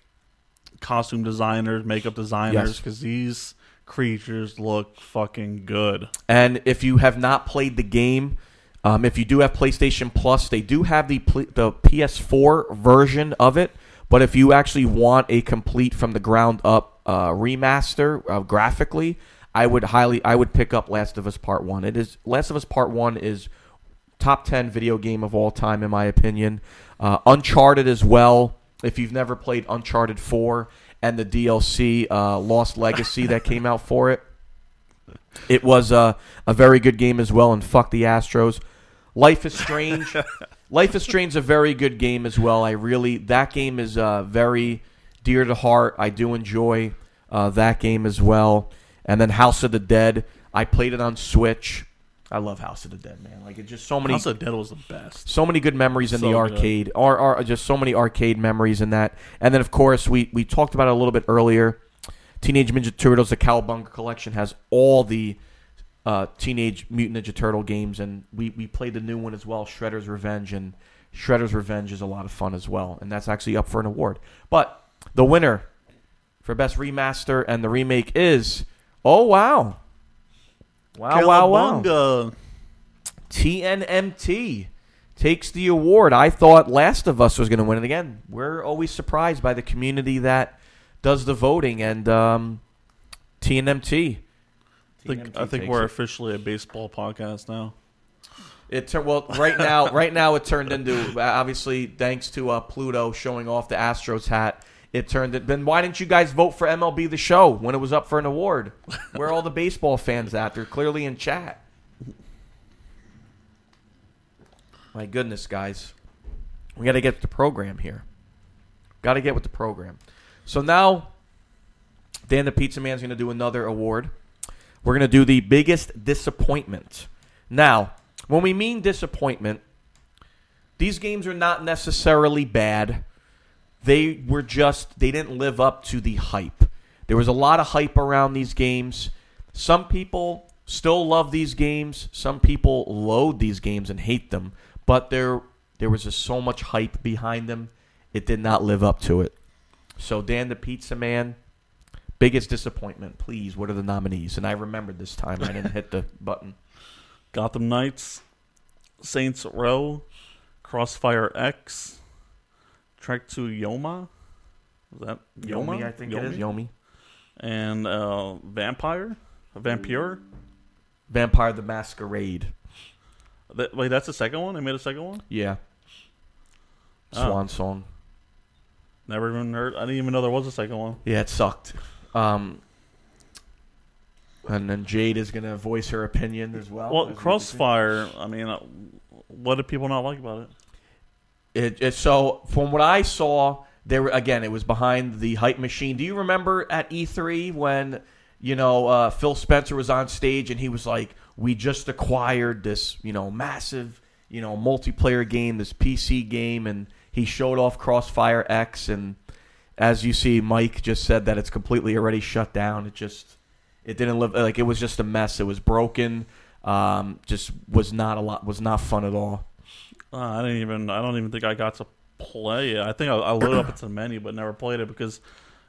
costume designers, makeup designers, Yes. because these creatures look fucking good. And if you have not played the game, um, if you do have PlayStation Plus, they do have the the PS4 version of it. But if you actually want a complete from the ground up uh, remaster uh, graphically, I would highly I would pick up Last of Us Part One. It is Last of Us Part One is top ten video game of all time in my opinion. Uh, Uncharted as well. If you've never played Uncharted Four and the DLC uh, Lost Legacy that came out for it, it was uh, a very good game as well, and fuck the Astros. Life is Strange. Life is Strange is a very good game as well. I really that game is uh, very dear to heart. I do enjoy uh, that game as well. And then House of the Dead. I played it on Switch. I love House of the Dead, man. Like it's just so many House of the Dead was the best. so many good memories in So the arcade. Are are just so many arcade memories in that. And then of course we we talked about it a little bit earlier. Teenage Ninja Turtles: The Cowabunga Collection has all the uh, Teenage Mutant Ninja Turtle games, and we we played the new one as well, Shredder's Revenge, and Shredder's Revenge is a lot of fun as well, and that's actually up for an award. But the winner for best remaster and the remake is oh wow, wow wow wow. TNMT takes the award. I thought Last of Us was going to win it again. We're always surprised by the community that does the voting, and um, TNMT. I think, I think we're it. officially a baseball podcast now. It tur- well right now. right now, it turned into obviously thanks to uh, Pluto showing off the Astros hat. It turned it. Then why didn't you guys vote for MLB the Show when it was up for an award? Where are all the baseball fans at? They're clearly in chat. My goodness, guys, we got to get the program here. Got to get with the program. So now, Dan the Pizza Man's going to do another award. We're going to do the biggest disappointment. Now, when we mean disappointment, these games are not necessarily bad. They were just, they didn't live up to the hype. There was a lot of hype around these games. Some people still love these games. Some people loathe these games and hate them. But there, there was just so much hype behind them. It did not live up to it. So, Dan the Pizza Man, biggest disappointment. Please, what are the nominees? And I remembered this time. I didn't hit the button. Gotham Knights, Saints Row, Crossfire X, Trek to Yoma. Is that Yoma? Yomi, I think it is. Yomi. And uh, Vampire? Vampire? Vampire the Masquerade. That, wait, that's the second one? They made a second one? Yeah. Oh. Swan Song. Never even heard. I didn't even know there was a second one. Yeah, it sucked. Um, and then Jade is going to voice her opinion as well. Well, as we. Crossfire, I mean, uh, what do people not like about it? It, it so from what I saw, there again it was behind the hype machine. Do you remember at E3 when you know uh, Phil Spencer was on stage and he was like, "We just acquired this you know massive you know multiplayer game, this PC game," and he showed off Crossfire X. And as you see, Mike just said that it's completely already shut down. It just it didn't live like it was just a mess. It was broken. Um, just was not a lot. Was not fun at all. Uh, I didn't even. I don't even think I got to play it. I think I, I loaded up into the menu, but never played it because,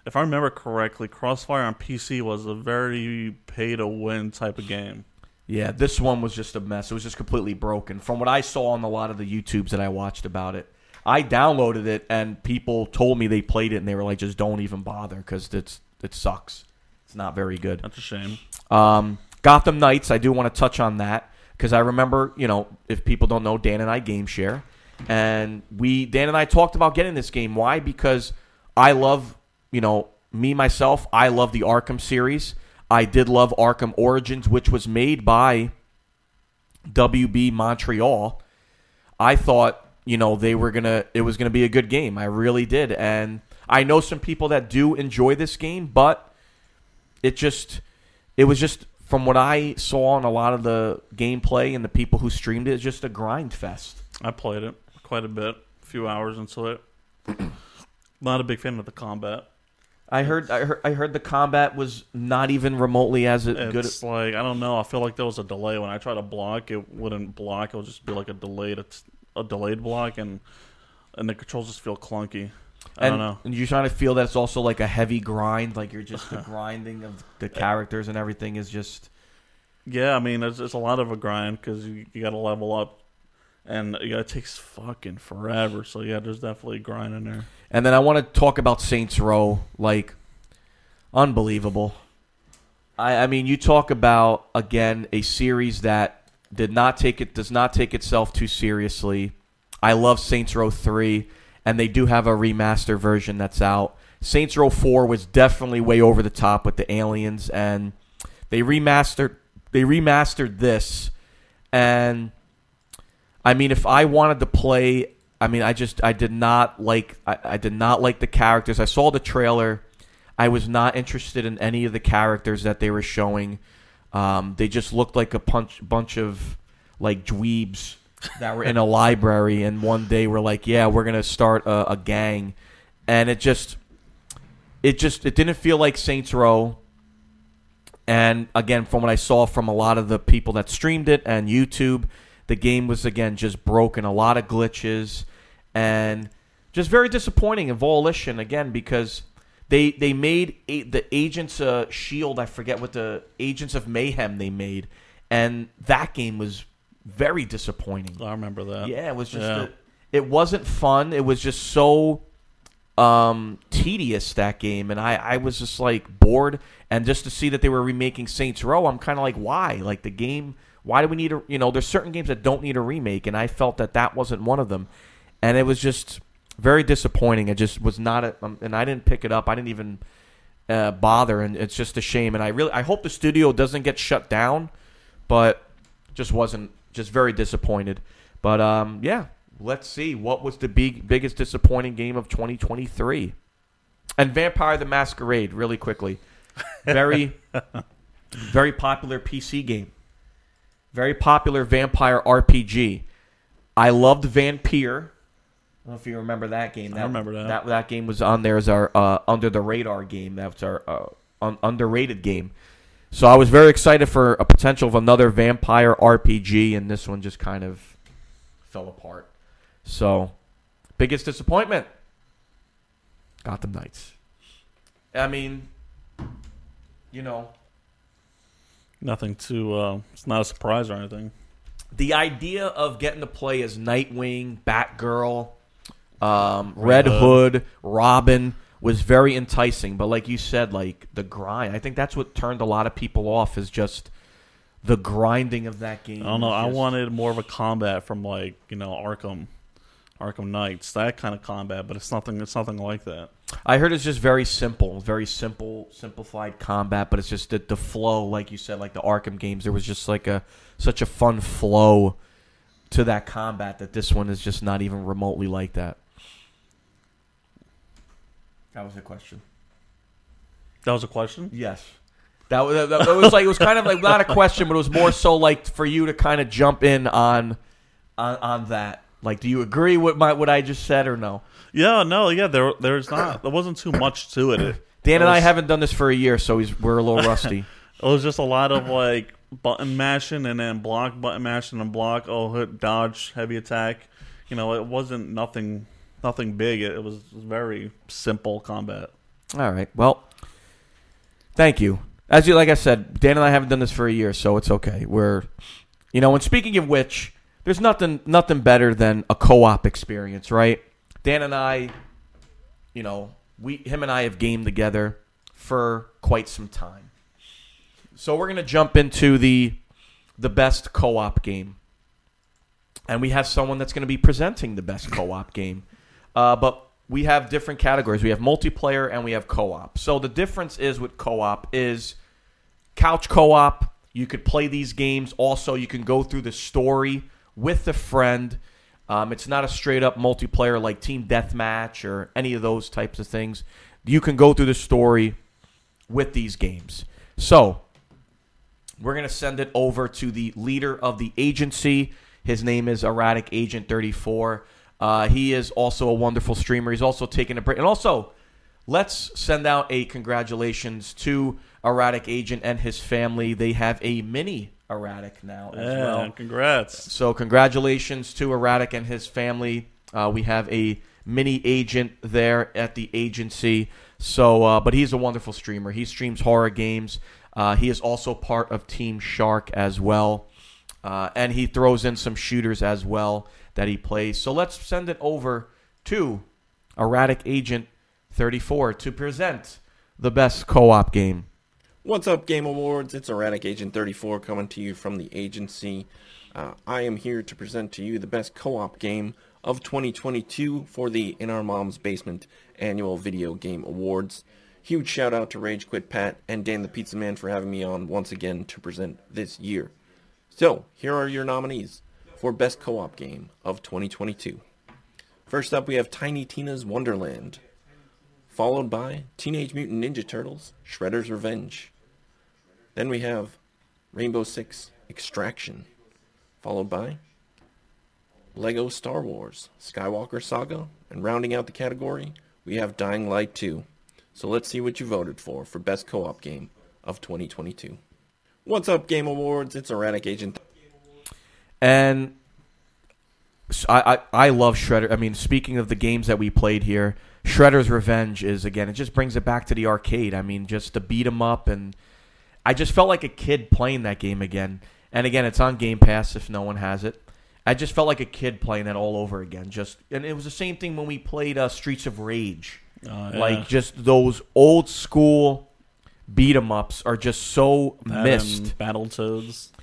if I remember correctly, Crossfire on PC was a very pay to win type of game. Yeah, this one was just a mess. It was just completely broken. From what I saw on a lot of the YouTubes that I watched about it, I downloaded it and people told me they played it and they were like, just don't even bother because it's it sucks. It's not very good. That's a shame. Um, Gotham Knights, I do want to touch on that because I remember, you know, if people don't know, Dan and I game share, and we Dan and I talked about getting this game. Why? Because I love, you know, me myself. I love the Arkham series. I did love Arkham Origins, which was made by WB Montreal. I thought, you know, they were gonna. It was gonna be a good game. I really did, and I know some people that do enjoy this game, but it just it was just from what I saw on a lot of the gameplay and the people who streamed it, it's just a grind fest. I played it quite a bit, a few hours into it. not a big fan of the combat. I heard I heard I heard the combat was not even remotely as it good. It's like I don't know. I feel like there was a delay when I tried to block. It wouldn't block. It would just be like a delay delayed a delayed block, and and the controls just feel clunky. I and, don't know. and you're trying to feel that it's also like a heavy grind, like you're just the grinding of the characters and everything is just. Yeah, I mean, it's, it's a lot of a grind because you, you got to level up, and yeah, it takes fucking forever. So yeah, there's definitely a grind in there. And then I want to talk about Saints Row, like unbelievable. I, I mean, you talk about again a series that did not take it does not take itself too seriously. I love Saints Row three, and they do have a remaster version that's out. Saints Row four was definitely way over the top with the aliens, and they remastered they remastered this, and I mean, if I wanted to play, I mean, I just I did not like I, I did not like the characters. I saw the trailer. I was not interested in any of the characters that they were showing. Um, they just looked like a punch, bunch of like dweebs that were in a library, and one day we're like, "Yeah, we're gonna start a, a gang," and it just, it just, it didn't feel like Saints Row. And again, from what I saw from a lot of the people that streamed it and YouTube, the game was again just broken, a lot of glitches, and just very disappointing in Volition again because they they made a, the Agents uh, Shield. I forget what the Agents of Mayhem they made, and that game was very disappointing. I remember that. Yeah, it was just Yeah. a- it wasn't fun. It was just so um, tedious that game, and I I was just like bored. And just to see that they were remaking Saints Row, I'm kind of like, why? Like the game. Why do we need a you know? There's certain games that don't need a remake, and I felt that that wasn't one of them, and it was just very disappointing. It just was not, a, um, and I didn't pick it up. I didn't even uh, bother, and it's just a shame. And I really, I hope the studio doesn't get shut down, but just wasn't, just very disappointed. But um, yeah, let's see what was the big biggest disappointing game of 2023. And Vampire the Masquerade, really quickly, very, very popular PC game, very popular vampire RPG. I loved Vampire. I don't know if you remember that game. I remember that. That, that game was on there as our uh, under the radar game. That's our uh, un- underrated game. So I was very excited for a potential of another vampire RPG, and this one just kind of fell apart. So, biggest disappointment Gotham Knights. I mean, you know, Nothing to. Uh, it's not a surprise or anything. the idea of getting to play as Nightwing, Batgirl, um, Red Red Hood. Hood, Robin was very enticing. But like you said, like the grind, I think that's what turned a lot of people off is just the grinding of that game. I don't know. I wanted more of a combat from like you know Arkham, Arkham Knights, that kind of combat. But it's nothing. It's nothing like that. I heard it's just very simple, very simple, simplified combat, but it's just the, the flow, like you said, like the Arkham games. There was just like a such a fun flow to that combat that this one is just not even remotely like that. That was a question. That was a question. Yes. That was, that, that was like it was kind of like not a question, but it was more so like for you to kind of jump in on on on that. Like, do you agree with my what I just said or no? Yeah. No. Yeah. There. There's not. There wasn't too much to it. It, Dan it and I haven't done this for a year, so he's we're a little rusty. It was just a lot of like button mashing and then block, button mashing and block. Oh, hit, dodge, heavy attack. You know, it wasn't nothing, nothing big. It, was very simple combat. All right. Well, thank you. As you like I said, Dan and I haven't done this for a year, so it's okay. We're you know, and speaking of which, there's nothing nothing better than a co-op experience, right? Dan and I, you know, we him and I have gamed together for quite some time. So we're gonna jump into the the best co-op game. And we have someone that's to be presenting the best co-op game. Uh, but we have different categories. We have multiplayer and we have co-op. So the difference is with co-op is couch co-op. You could play these games. Also, you can go through the story with a friend. Um, it's not a straight up multiplayer like Team Deathmatch or any of those types of things. You can go through the story with these games. So we're going to send it over to the leader of the agency. His name is Erratic Agent 34. Uh, he is also a wonderful streamer. He's also taking a break. And also, let's send out a congratulations to Erratic Agent and his family. They have a mini Erratic now as Yeah, well. congrats. So, congratulations to Erratic and his family. Uh, we have a mini agent there at the agency. So, uh, but he's a wonderful streamer. He streams horror games. Uh, he is also part of Team Shark as well. Uh, and he throws in some shooters as well that he plays. So let's send it over to Erratic Agent 34 to present the best co op game. What's up, Game Awards? It's Erratic Agent 34 coming to you from the agency. Uh, I am here to present to you the best co op game of 2022 for the In Our Mom's Basement Annual Video Game Awards. Huge shout out to Rage Quit Pat and Dan the Pizza Man for having me on once again to present this year. So, here are your nominees for Best Co op Game of 2022. First up, we have Tiny Tina's Wonderland followed by Teenage Mutant Ninja Turtles Shredder's Revenge. Then we have Rainbow Six Extraction, followed by Lego Star Wars Skywalker Saga, and rounding out the category, we have Dying Light 2. So let's see what you voted for for Best Co op Game of 2022. What's up, Game Awards? It's Erratic Agent. And I I love Shredder. I mean, speaking of the games that we played here, Shredder's Revenge is again. It just brings it back to the arcade. I mean, just to beat 'em up, and I just felt like a kid playing that game again. And again, it's on Game Pass if no one has it. I just felt like a kid playing it all over again. Just and it was the same thing when we played uh, Streets of Rage. Uh, yeah. Like just those old school beat 'em ups are just so That missed. and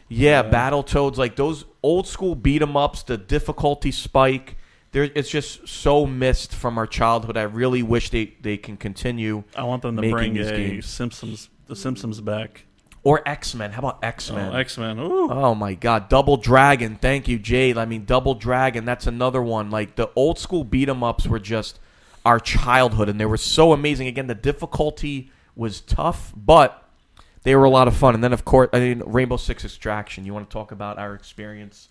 Battletoads. Yeah, Battletoads, like those old school beat 'em ups, the difficulty spike. There, it's just so missed from our childhood. I really wish they, they can continue. I want them to bring these games. Simpsons, the Simpsons back. Or X Men. How about X Men? Oh, X-Men. Oh my God, Double Dragon. Thank you, Jade. I mean, Double Dragon. That's another one. Like the old school beat 'em ups were just our childhood, and they were so amazing. Again, the difficulty was tough, but they were a lot of fun. And then, of course, I mean, Rainbow Six Extraction. You want to talk about our experience?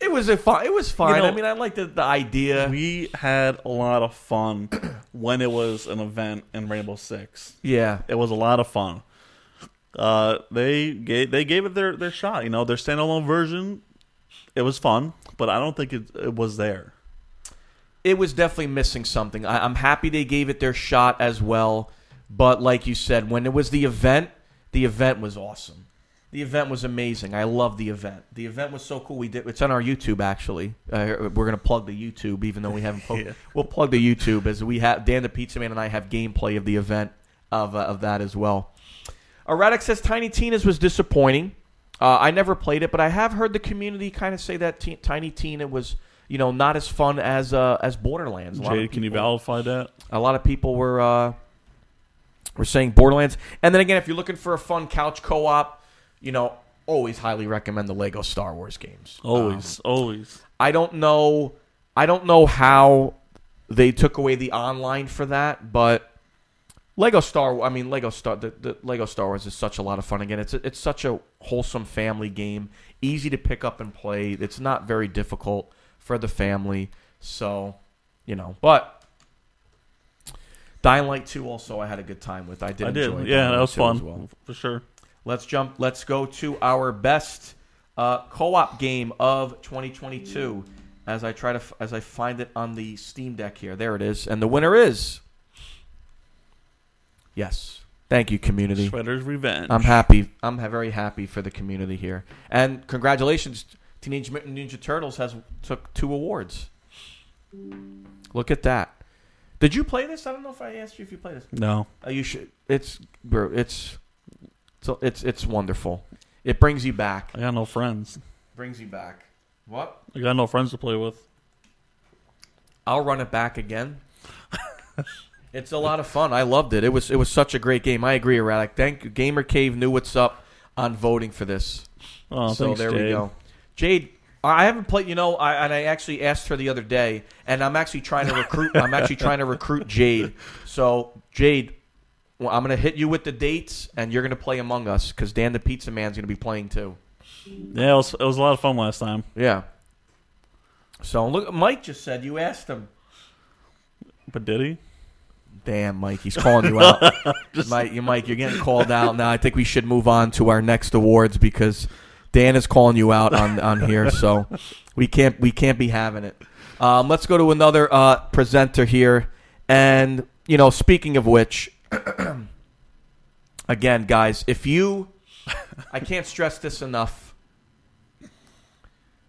It was a fun. It was fine. know, I mean, I liked the, the idea. We had a lot of fun when it was an event in Rainbow Six. yeah, It was a lot of fun. Uh, they gave they gave it their, their shot. You know, their standalone version. It was fun, but I don't think it, it was there. it was definitely missing something. I, I'm happy they gave it their shot as well, but like you said, when it was the event, the event was awesome. The event was amazing. I love the event. The event was so cool. We did. It's on our YouTube actually. Uh, we're gonna plug the YouTube, even though we haven't. Yeah. We'll plug the YouTube as we have Dan the Pizza Man and I have gameplay of the event of uh, of that as well. Erratic says Tiny Tina's was disappointing. Uh, I never played it, but I have heard the community kind of say that Ti- Tiny Tina was, you know, not as fun as uh, as Borderlands. Jade, can you validify that? a lot of people were uh, were saying Borderlands. And then again, if you're looking for a fun couch co-op, you know, always highly recommend the Lego Star Wars games. Always, um, always. I don't know. I don't know how they took away the online for that, but Lego Star. I mean, Lego Star. The, the Lego Star Wars is such a lot of fun. Again, it's it's such a wholesome family game, easy to pick up and play. It's not very difficult for the family. So, you know, but Dying Light 2 also I had a good time with. I did I did. enjoy Yeah, Dying that was 2 as fun well. for sure. Let's jump. Let's go to our best uh, co-op game of 2022. As I try to, f- as I find it on the Steam Deck here, there it is, and the winner is. Yes, thank you, community. Shredder's Revenge. I'm happy. I'm very happy for the community here, and congratulations, Teenage Mutant Ninja Turtles has took two awards. Look at that. Did you play this? I don't know if I asked you if you played this. No. Uh, you should. It's bro, it's it's it's it's wonderful. It brings you back. I got no friends. Brings you back. What? I got no friends to play with. I'll run it back again. it's a lot of fun. I loved it. It was it was such a great game. I agree, Erratic. Thank you. Gamer Cave knew what's up on voting for this. Oh, so thanks, there we go. Jade, I haven't played. You know, I, and I actually asked her the other day, and I'm actually trying to recruit. I'm actually trying to recruit Jade. So Jade, well, I'm gonna hit you with the dates, and you're gonna play Among Us because Dan the Pizza Man's gonna be playing too. Yeah, it was, it was a lot of fun last time. Yeah. So look, Mike just said you asked him. But did he? Damn, Mike, he's calling you out. Mike, you Mike, you're getting called out now. I think we should move on to our next awards because Dan is calling you out on, on here. So we can't we can't be having it. Um, let's go to another uh, presenter here, and you know, speaking of which, again, guys, if you, I can't stress this enough.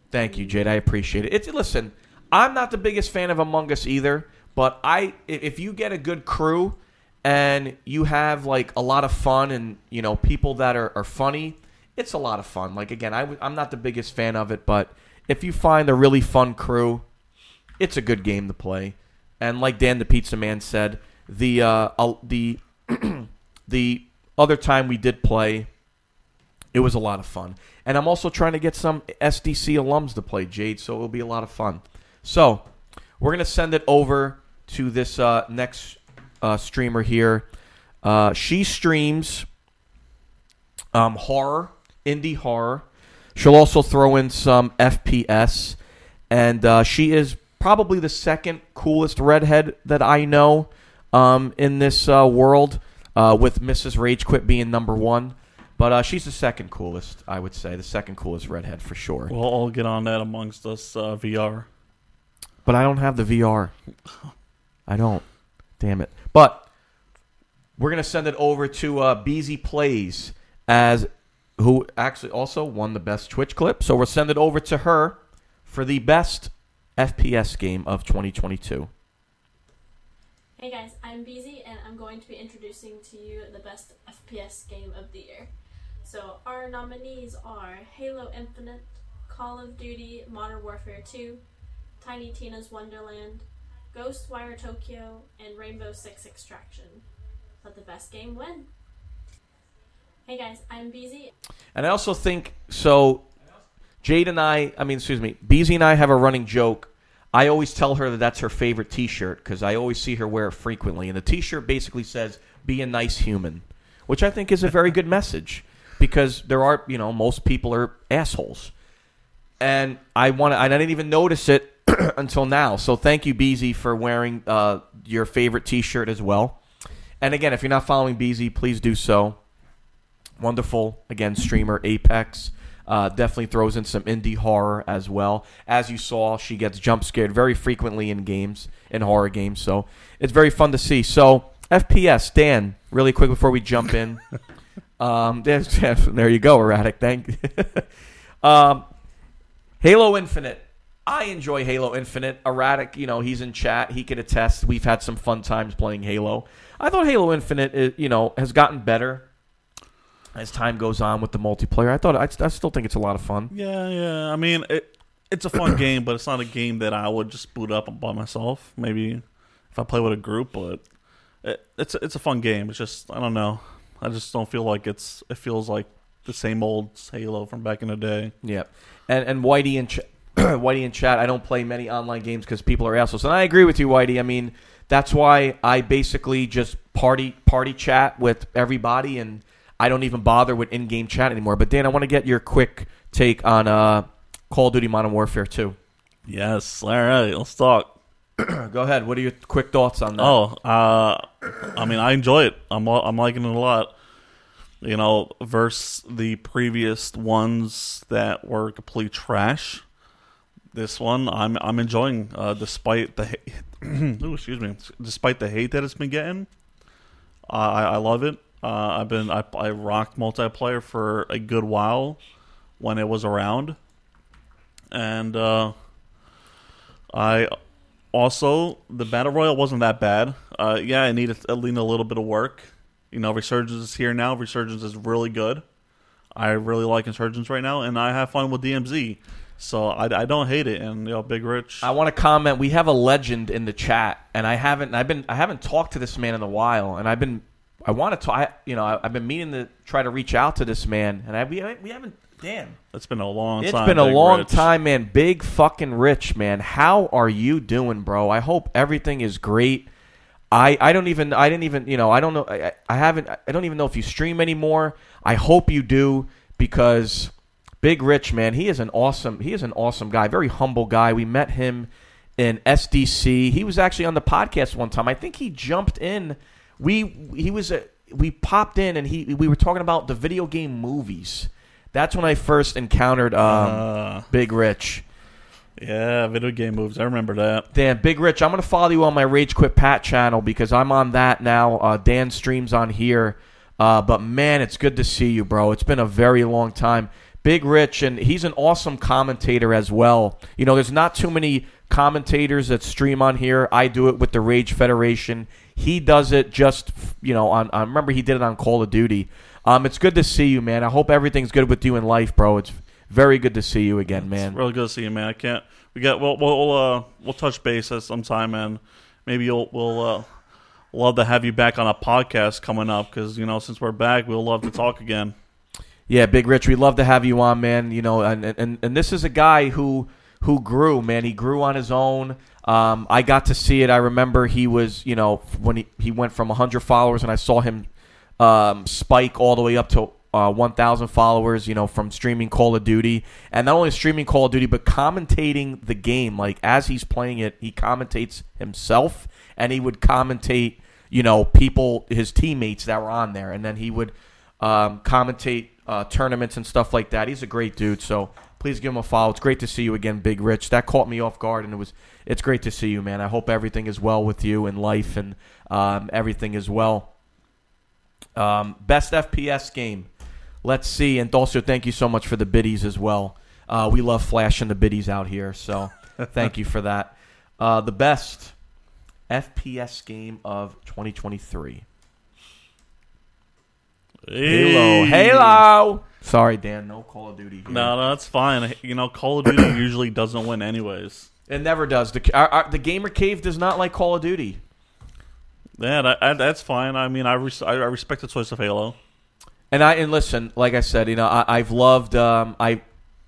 Thank you, Jade. I appreciate it. It's listen. I'm not the biggest fan of Among Us either, but I if if you get a good crew and you have like a lot of fun and you know people that are, are funny, it's a lot of fun. Like again, I'm not the biggest fan of it, but if you find a really fun crew, it's a good game to play. And like Dan the Pizza Man said, the uh, the the other time we did play, it was a lot of fun. And I'm also trying to get some SDC alums to play Jade, so it'll be a lot of fun. So we're gonna send it over to this uh, next uh, streamer here. Uh, she streams um, horror, indie horror. She'll also throw in some FPS, and uh, she is probably the second coolest redhead that I know um, in this uh, world, uh, with Mrs. Rage Quit being number one. But uh, she's the second coolest, I would say, the second coolest redhead for sure. We'll all get on that amongst us uh, VR. But I don't have the VR. I don't. Damn it. But we're gonna send it over to uh, Beezy Plays as who actually also won the best Twitch clip. So we'll send it over to her for the best FPS game of 2022. Hey guys, I'm Beezy and I'm going to be introducing to you the best FPS game of the year. So our nominees are Halo Infinite, Call of Duty Modern Warfare 2, Tiny Tina's Wonderland, Ghostwire Tokyo, and Rainbow Six Extraction. Let the best game win. Hey guys, I'm Beezy. And I also think so. Jade and I, I mean, excuse me, Beezy and I have a running joke. I always tell her that that's her favorite T-shirt because I always see her wear it frequently, and the T-shirt basically says "Be a nice human," which I think is a very good message because there are, you know, most people are assholes, and I want to. I didn't even notice it until now. So thank you, Beezy, for wearing uh, your favorite T-shirt as well. And again, if you're not following Beezy, please do so wonderful again streamer apex uh, definitely throws in some indie horror as well as you saw she gets jump scared very frequently in games in horror games so it's very fun to see so fps dan really quick before we jump in um, there's, there you go erratic thank you um, halo infinite I enjoy Halo Infinite. Erratic, you know, he's in chat. He could attest. We've had some fun times playing Halo. I thought Halo Infinite, uh, you know, has gotten better as time goes on with the multiplayer. I thought I, I still think it's a lot of fun. Yeah, yeah. I mean, it, it's a fun game, but it's not a game that I would just boot up by myself. Maybe if I play with a group, but it, it's it's a fun game. It's just I don't know. I just don't feel like it's. It feels like the same old Halo from back in the day. Yep. And and Whitey and Ch- Whitey and chat. I don't play many online games because people are assholes. And I agree with you, Whitey. I mean, that's why I basically just party party chat with everybody, and I don't even bother with in-game chat anymore. But Dan, I want to get your quick take on uh, Call of Duty Modern Warfare 2. Yes. All right. Let's talk. Go ahead. What are your quick thoughts on that? Oh, uh, I mean, I enjoy it. I'm I'm liking it a lot. You know, versus the previous ones that were complete trash. This one, I'm I'm enjoying, uh, despite the ha- Ooh, excuse me, despite the hate that it's been getting. I I love it. Uh, I've been I I rocked multiplayer for a good while when it was around, and uh, I also the battle royale wasn't that bad. Uh, yeah, I needed it needed a little bit of work. You know, Resurgence is here now. Resurgence is really good. I really like Insurgents right now, and I have fun with DMZ. So I, I don't hate it. And you know, Big Rich. I want to comment. We have a legend in the chat, and I haven't. I've been. I haven't talked to this man in a while, and I've been. I want to talk. You know, I, I've been meaning to try to reach out to this man, and I we, we haven't. Damn, it's been a long It's time. been a long Rich. time, man. Big fucking rich, man. How are you doing, bro? I hope everything is great. I, I don't even I didn't even you know I don't know I, I haven't I don't even know if you stream anymore. I hope you do because Big Rich man he is an awesome he is an awesome guy very humble guy. We met him in SDC. He was actually on the podcast one time. I think he jumped in. We he was a, we popped in and he we were talking about the video game movies. That's when I first encountered um, Uh. Big Rich. Yeah, video game movies. I remember that. Dan, Big Rich, I'm going to follow you on my Rage Quit Pat channel because I'm on that now. Uh, Dan streams on here. Uh, but man, it's good to see you, bro. It's been a very long time. Big Rich, and he's an awesome commentator as well. You know, there's not too many commentators that stream on here. I do it with the Rage Federation. He does it just, you know, on. I remember he did it on Call of Duty. Um, it's good to see you, man. I hope everything's good with you in life, bro. It's very good to see you again, man. It's really good to see you, man. I can't. We got. We'll we'll uh, we'll touch base at some time, and maybe you'll we'll uh, love to have you back on a podcast coming up because you know since we're back, we'll love to talk again. Yeah, Big Rich, we'd love to have you on, man. You know, and and, and this is a guy who who grew, man. He grew on his own. Um, I got to see it. I remember he was, you know, when he, he went from 100 followers, and I saw him um, spike all the way up to uh, 1,000 followers, you know, from streaming Call of Duty. And not only streaming Call of Duty, but commentating the game. Like, as he's playing it, he commentates himself, and he would commentate, you know, people, his teammates that were on there. And then he would um, commentate uh, tournaments and stuff like that. He's a great dude. So please give him a follow. It's great to see you again, Big Rich. That caught me off guard, and it was it's great to see you, man. I hope everything is well with you in life and um, everything is well. Um, best FPS game. Let's see. And also, thank you so much for the biddies as well. Uh, we love flashing the biddies out here, so thank you for that. Uh, the best FPS game of 2023. Halo. Halo. Sorry, Dan. No Call of Duty. Here. No, no, that's fine. You know, Call of Duty usually doesn't win anyways. It never does. The our, our, the gamer cave does not like Call of Duty. Yeah, that, that- that's fine. I mean, I, res- I I respect the choice of Halo. And I and listen, like I said, you know, I, I've loved. Um, I,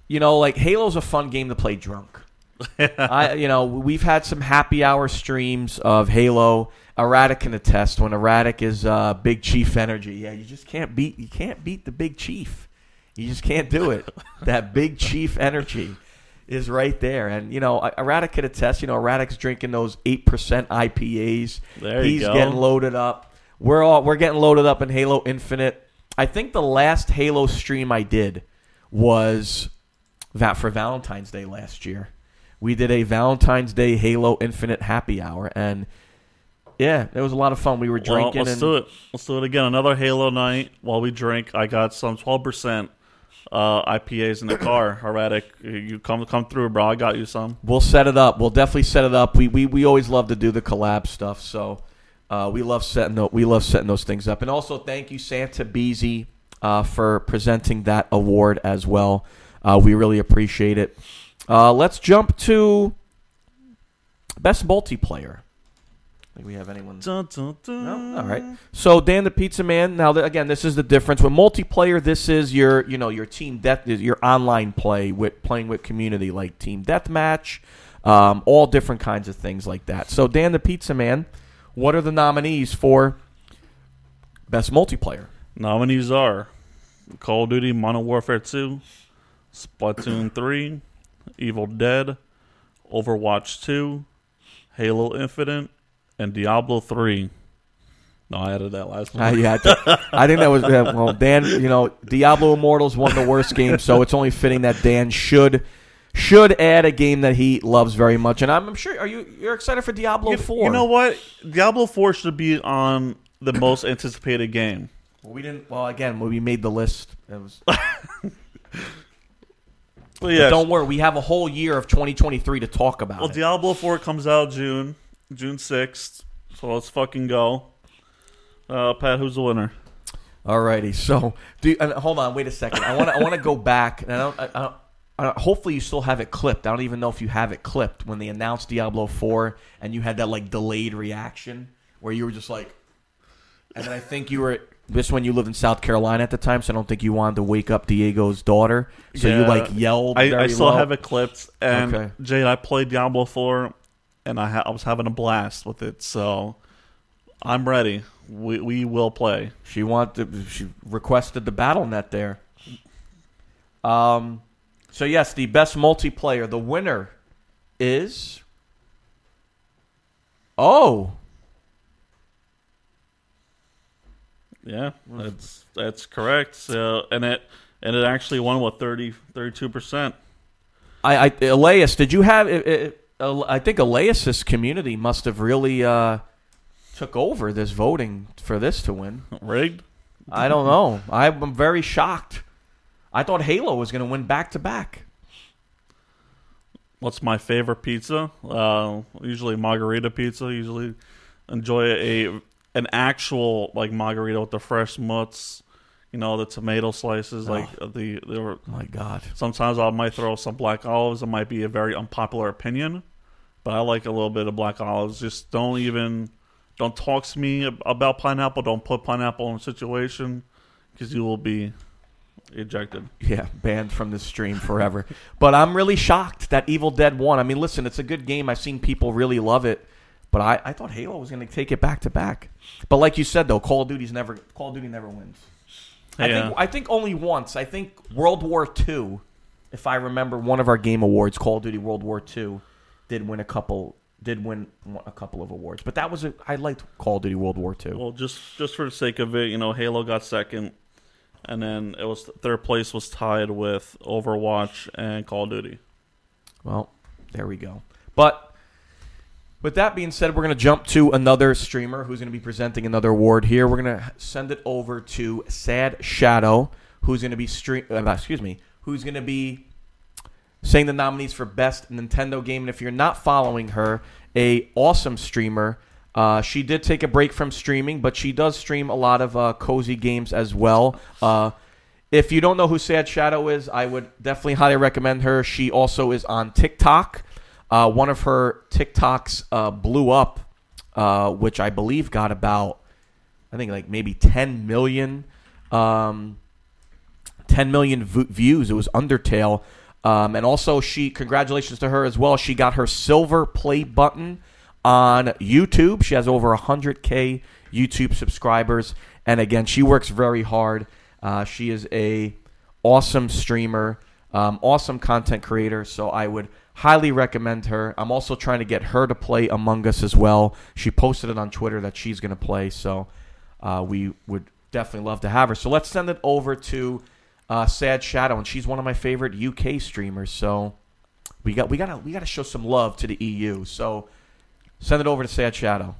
you know, like Halo's a fun game to play drunk. I, you know, we've had some happy hour streams of Halo. Erratic can attest when Erratic is uh, Big Chief energy. Yeah, you just can't beat. You can't beat the Big Chief. You just can't do it. that Big Chief energy is right there. And you know, Erratic can attest. You know, Erratic's drinking those eight percent IPAs. There you He's go. getting loaded up. We're all we're getting loaded up in Halo Infinite. I think the last Halo stream I did was that for Valentine's Day last year. We did a Valentine's Day Halo Infinite happy hour, and yeah, it was a lot of fun. We were Well, drinking. let's and, do it. Let's do it again. Another Halo night while we drink. I got some twelve percent uh, IPAs in the car. Erratic, you come come through, bro. I got you some. We'll set it up. We'll definitely set it up. We we, we always love to do the collab stuff, so uh, we love setting tho- we love setting those things up. And also, thank you Santa Beasy uh, for presenting that award as well. Uh, we really appreciate it. Uh, let's jump to best multiplayer. Think we have anyone? No? All right. So Dan the Pizza Man. Now th- again, this is the difference with multiplayer. This is your you know your team death your online play with playing with community like team deathmatch, um, all different kinds of things like that. So Dan the Pizza Man, what are the nominees for best multiplayer? Nominees are Call of Duty Modern Warfare 2, Splatoon 3, Evil Dead, Overwatch 2, Halo Infinite, and Diablo 3. No, I added that last one. Uh, yeah, I, th- I think that was uh, well. Dan, you know, Diablo Immortals won the worst game, so it's only fitting that Dan should should add a game that he loves very much. And I'm, I'm sure, are you you're excited for Diablo You- Four? You know what? Diablo 4 should be on the most anticipated game. Well, we didn't. Well, again, when we made the list, it was. But yeah, don't worry, we have a whole year of 2023 to talk about. Well, it. Diablo 4 comes out June, June 6th. So let's fucking go. Uh, Pat, who's the winner? Alrighty, so do you, and hold on, wait a second. I want to I want to go back, and I don't, I, I don't, hopefully you still have it clipped. I don't even know if you have it clipped when they announced Diablo Four, and you had that like delayed reaction where you were just like, and then I think you were this when you lived in South Carolina at the time, so I don't think you wanted to wake up Diego's daughter, so you like yelled. I, I still low. have it clipped. And Okay. Jade, I played Diablo 4, and I, ha- I was having a blast with it. So I'm ready. We, we will play. She wanted. She requested the battle net there. Um, so yes, the best multiplayer. The winner is. Oh, Yeah, that's that's correct. So and it and it actually won what 32 percent. I, I Elias, did you have? It, it, I think Elias's community must have really uh, took over this voting for this to win. Rigged? I don't know. I'm very shocked. I thought Halo was going to win back to back. What's my favorite pizza? Uh, usually margarita pizza. Usually enjoy a an actual like margarita with the fresh mutts. You know the tomato slices, like uh, the the. Oh my god! Sometimes I might throw some black olives. It might be a very unpopular opinion, but I like a little bit of black olives. Just don't even don't talk to me about pineapple. Don't put pineapple in a situation because you will be ejected. Yeah, banned from the stream forever. but I'm really shocked that Evil Dead won. I mean, listen, it's a good game. I've seen people really love it, but I, I thought Halo was going to take it back to back. But like you said, though, Call of Duty's never Call of Duty never wins. I Yeah. think I think only once. I think World War II, if I remember, one of our game awards, Call of Duty World War II, did win a couple. Did win a couple of awards, but that was a, I liked Call of Duty World War II. Well, just just for the sake of it, you know, Halo got second, and then it was third place was tied with Overwatch and Call of Duty. Well, there we go. But with that being said, we're going to jump to another streamer who's going to be presenting another award here. We're going to send it over to Sad Shadow, who's going to be stream. Uh, excuse me, who's going to be saying the nominees for best Nintendo game. And if you're not following her, a awesome streamer. Uh, she did take a break from streaming, but she does stream a lot of uh, cozy games as well. Uh, if you don't know who Sad Shadow is, I would definitely highly recommend her. She also is on TikTok. Uh, one of her TikToks uh, blew up, uh, which I believe got about, I think like maybe 10 million um, 10 million v- views. It was Undertale. Um, and also, she congratulations to her as well. She got her silver play button on YouTube. She has over 100k YouTube subscribers, and again, she works very hard. Uh, she is a awesome streamer, um, awesome content creator. So I would highly recommend her. I'm also trying to get her to play Among Us as well. She posted it on Twitter that she's going to play, so uh, we would definitely love to have her. So let's send it over to uh, Sad Shadow, and she's one of my favorite UK streamers. So we got we gotta we gotta show some love to the EU. So send it over to Sad Shadow.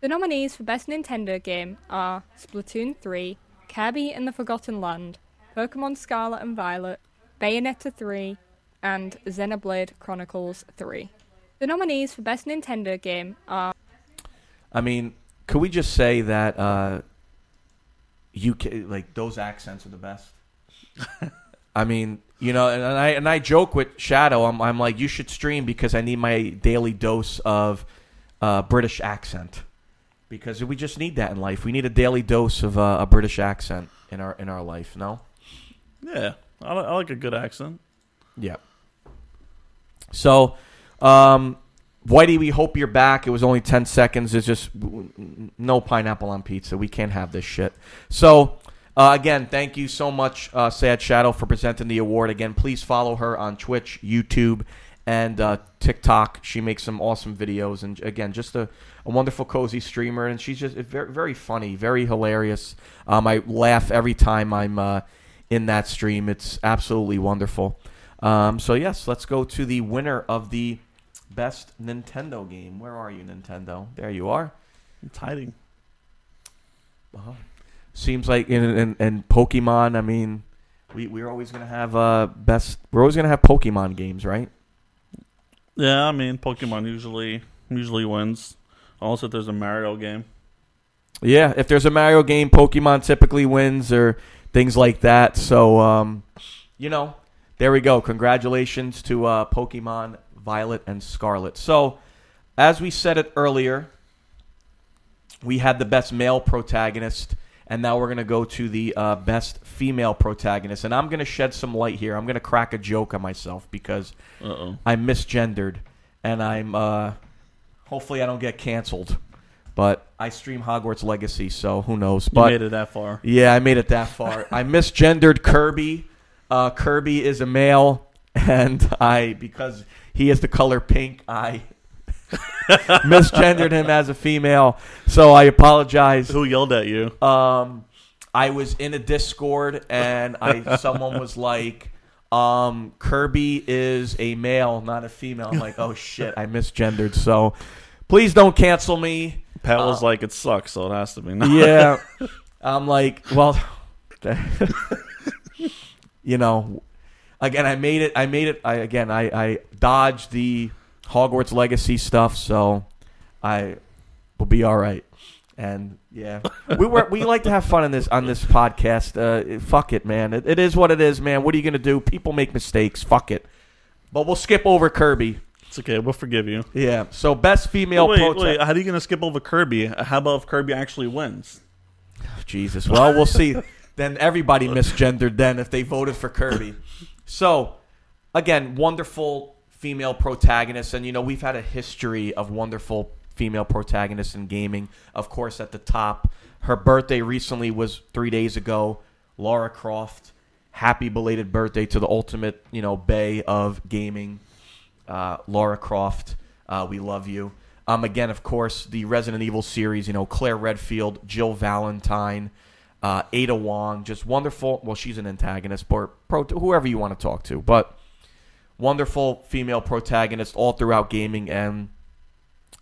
The nominees for Best Nintendo Game are Splatoon 3, Kirby and the Forgotten Land, Pokemon Scarlet and Violet, Bayonetta 3, and Xenoblade Chronicles 3. The nominees for Best Nintendo Game are I mean, could we just say that uh, UK like those accents are the best? I mean, you know, and I and I joke with Shadow. I'm I'm like, you should stream because I need my daily dose of uh, British accent because we just need that in life. We need a daily dose of uh, a British accent in our in our life. No. Yeah, I, I like a good accent. Yeah. So, um, Whitey, we hope you're back. It was only 10 seconds. It's just no pineapple on pizza. We can't have this shit. So, uh, again, thank you so much, uh, Sad Shadow, for presenting the award. Again, please follow her on Twitch, YouTube, and uh, TikTok. She makes some awesome videos. And again, just a, a wonderful, cozy streamer. And she's just very, very funny, very hilarious. Um, I laugh every time I'm uh, in that stream. It's absolutely wonderful. Um, so, yes, let's go to the winner of the best Nintendo game. Where are you, Nintendo? There you are. It's hiding. Uh-huh. Seems like in, in in Pokemon, I mean, we we're always gonna have uh best. We're always gonna have Pokemon games, right? Yeah, I mean, Pokemon usually usually wins. Also, if there's a Mario game. Yeah, if there's a Mario game, Pokemon typically wins or things like that. So, um, you know, there we go. Congratulations to uh, Pokemon Violet and Scarlet. So, as we said it earlier, we had the best male protagonist, and now we're going to go to the uh, best female protagonist. And I'm going to shed some light here. I'm going to crack a joke on myself because Uh-oh. I'm misgendered, and I'm uh, hopefully I don't get canceled. But I stream Hogwarts Legacy, so who knows? But made it that far. Yeah, I made it that far. I misgendered Kirby. Uh, Kirby is a male, and I because he is the color pink, I misgendered him as a female. So I apologize. Who yelled at you? Um, I was in a Discord, and I someone was like, um, "Kirby is a male, not a female." I'm like, "Oh shit, I misgendered." So please don't cancel me. Pat was Uh, like, "It sucks, so it has to be." yeah. I'm like, well, you know, again, I made it. I made it. I again, I, I dodged the Hogwarts Legacy stuff, so I will be all right. And yeah, we were we like to have fun in this on this podcast. Uh, fuck it, man. It, it is what it is, man. What are you gonna do? People make mistakes. Fuck it. But we'll skip over Kirby. It's okay. We'll forgive you. Yeah. So best female. wait, wait. How are you gonna skip over Kirby? How about if Kirby actually wins? Jesus. Well, we'll see. Then everybody misgendered then if they voted for Kirby. So, again, wonderful female protagonists. And, you know, we've had a history of wonderful female protagonists in gaming. Of course, at the top, her birthday recently was three days ago. Laura Croft. Happy belated birthday to the ultimate, you know, bay of gaming. Uh, Laura Croft, uh, we love you. Um, again, of course, the Resident Evil series, you know, Claire Redfield, Jill Valentine, uh, Ada Wong, just wonderful. Well, she's an antagonist, or pro, whoever you want to talk to, but wonderful female protagonist all throughout gaming. And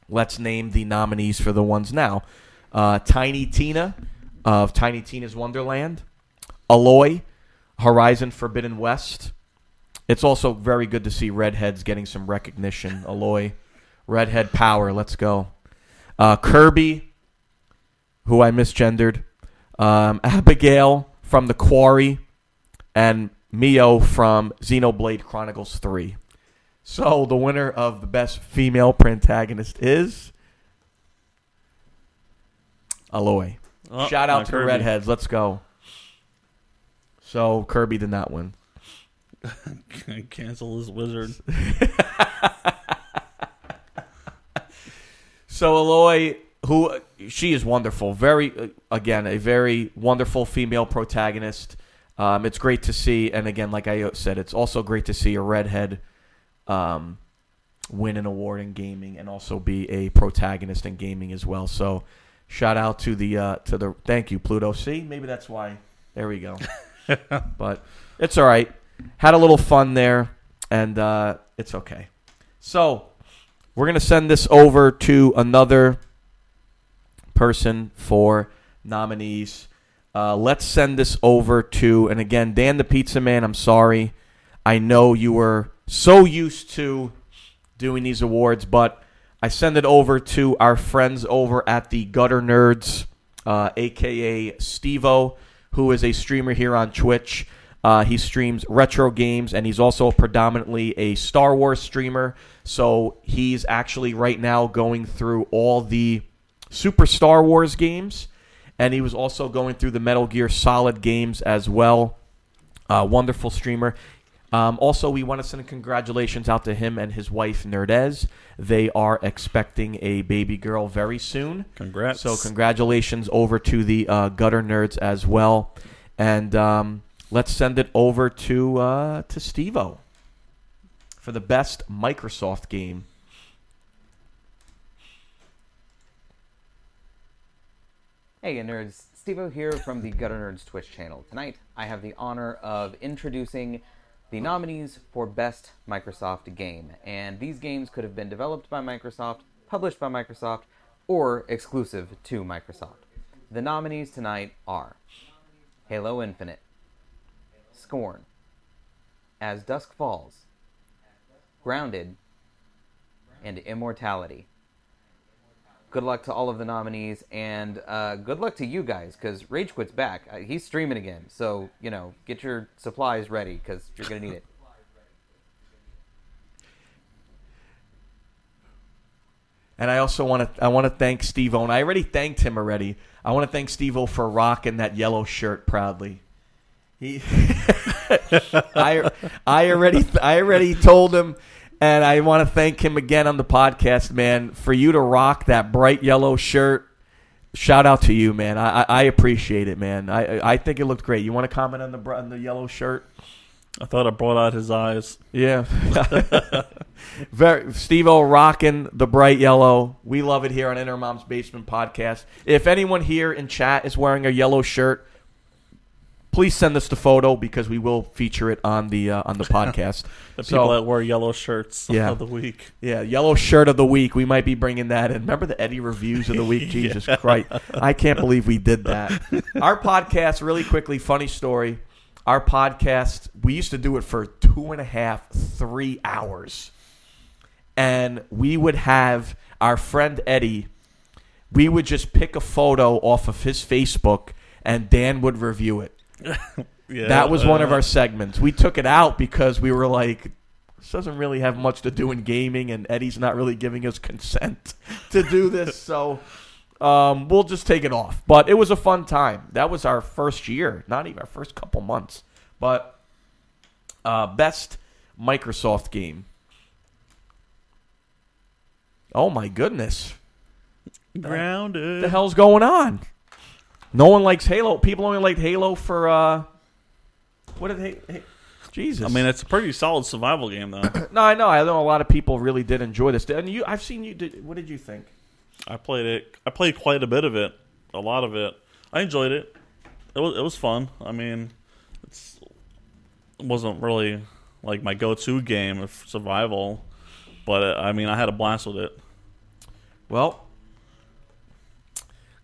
let's name the nominees for the ones now: uh, Tiny Tina of Tiny Tina's Wonderland, Aloy, Horizon Forbidden West. It's also very good to see redheads getting some recognition. Aloy, redhead power. Let's go. Uh, Kirby, who I misgendered. Um, Abigail from The Quarry, and Mio from Xenoblade Chronicles 3. So the winner of the best female protagonist is Aloy. Oh, Shout out to the Kirby. redheads. Let's go. So Kirby did not win. Cancel his wizard. So Aloy, who she is wonderful, very uh, again a very wonderful female protagonist. Um, it's great to see, and again, like I said, it's also great to see a redhead um, win an award in gaming and also be a protagonist in gaming as well. So, shout out to the uh, to the thank you Pluto. See, maybe that's why. There we go. but it's all right. Had a little fun there, and uh, it's okay. So we're gonna send this over to another person for nominees. Uh, let's send this over to, and again, Dan the Pizza Man. I'm sorry. I know you were so used to doing these awards, but I send it over to our friends over at the Gutter Nerds, uh, aka Stevo, who is a streamer here on Twitch. Uh, he streams retro games, and he's also predominantly a Star Wars streamer. So he's actually right now going through all the Super Star Wars games, and he was also going through the Metal Gear Solid games as well. Uh, wonderful streamer. Um, also, we want to send congratulations out to him and his wife Nerdez. They are expecting a baby girl very soon. Congrats! So congratulations over to the uh, Gutter Nerds as well, and um, let's send it over to uh, to Stevo for the best Microsoft game. Hey nerds, Stevo here from the Gutter Nerds Twitch channel. Tonight, I have the honor of introducing the nominees for Best Microsoft Game. And these games could have been developed by Microsoft, published by Microsoft, or exclusive to Microsoft. The nominees tonight are Halo Infinite, Scorn, As Dusk Falls, Grounded, and Immortality. Good luck to all of the nominees, and uh, good luck to you guys, because Rage Quit's back. Uh, he's streaming again, so, you know, get your supplies ready, because you're going to need it. And I also want to I want to thank Stevo. And I already thanked him already. I want to thank Stevo for rocking that yellow shirt proudly. He, I, I already I already told him, and I want to thank him again on the podcast, man, for you to rock that bright yellow shirt. Shout out to you, man. I, I, appreciate it, man. I I think it looked great. You want to comment on the on the yellow shirt? I thought I brought out his eyes. Yeah. Very Stevo rocking the bright yellow. We love it here on In Our Mom's Basement Podcast. If anyone here in chat is wearing a yellow shirt, please send us the photo because we will feature it on the uh, on the podcast. The So- people that wear yellow shirts Yeah. of the week. Yeah, yellow shirt of the week. We might be bringing that in. Remember the Eddie reviews of the week? Jesus Yeah. Christ. I can't believe we did that. Our podcast, really quickly, funny story. Our podcast, we used to do it for two and a half, three hours. And we would have our friend Eddie, we would just pick a photo off of his Facebook and Dan would review it. Yeah, that was one of uh, our segments. We took it out because we were like, this doesn't really have much to do in gaming, and Eddie's not really giving us consent to do this, so um, we'll just take it off. But it was a fun time. That was our first year, not even our first couple months. But uh, best Microsoft game. Oh my goodness. Grounded. What the hell's going on? No one likes Halo. People only like Halo for uh what did they hey, Jesus. I mean, it's a pretty solid survival game, though. no, I know. I know a lot of people really did enjoy this. And you I've seen you did what did you think? I played it. I played quite a bit of it, a lot of it. I enjoyed it. It was it was fun. I mean, it's it wasn't really like my go-to game of survival, but uh, I mean, I had a blast with it. Well,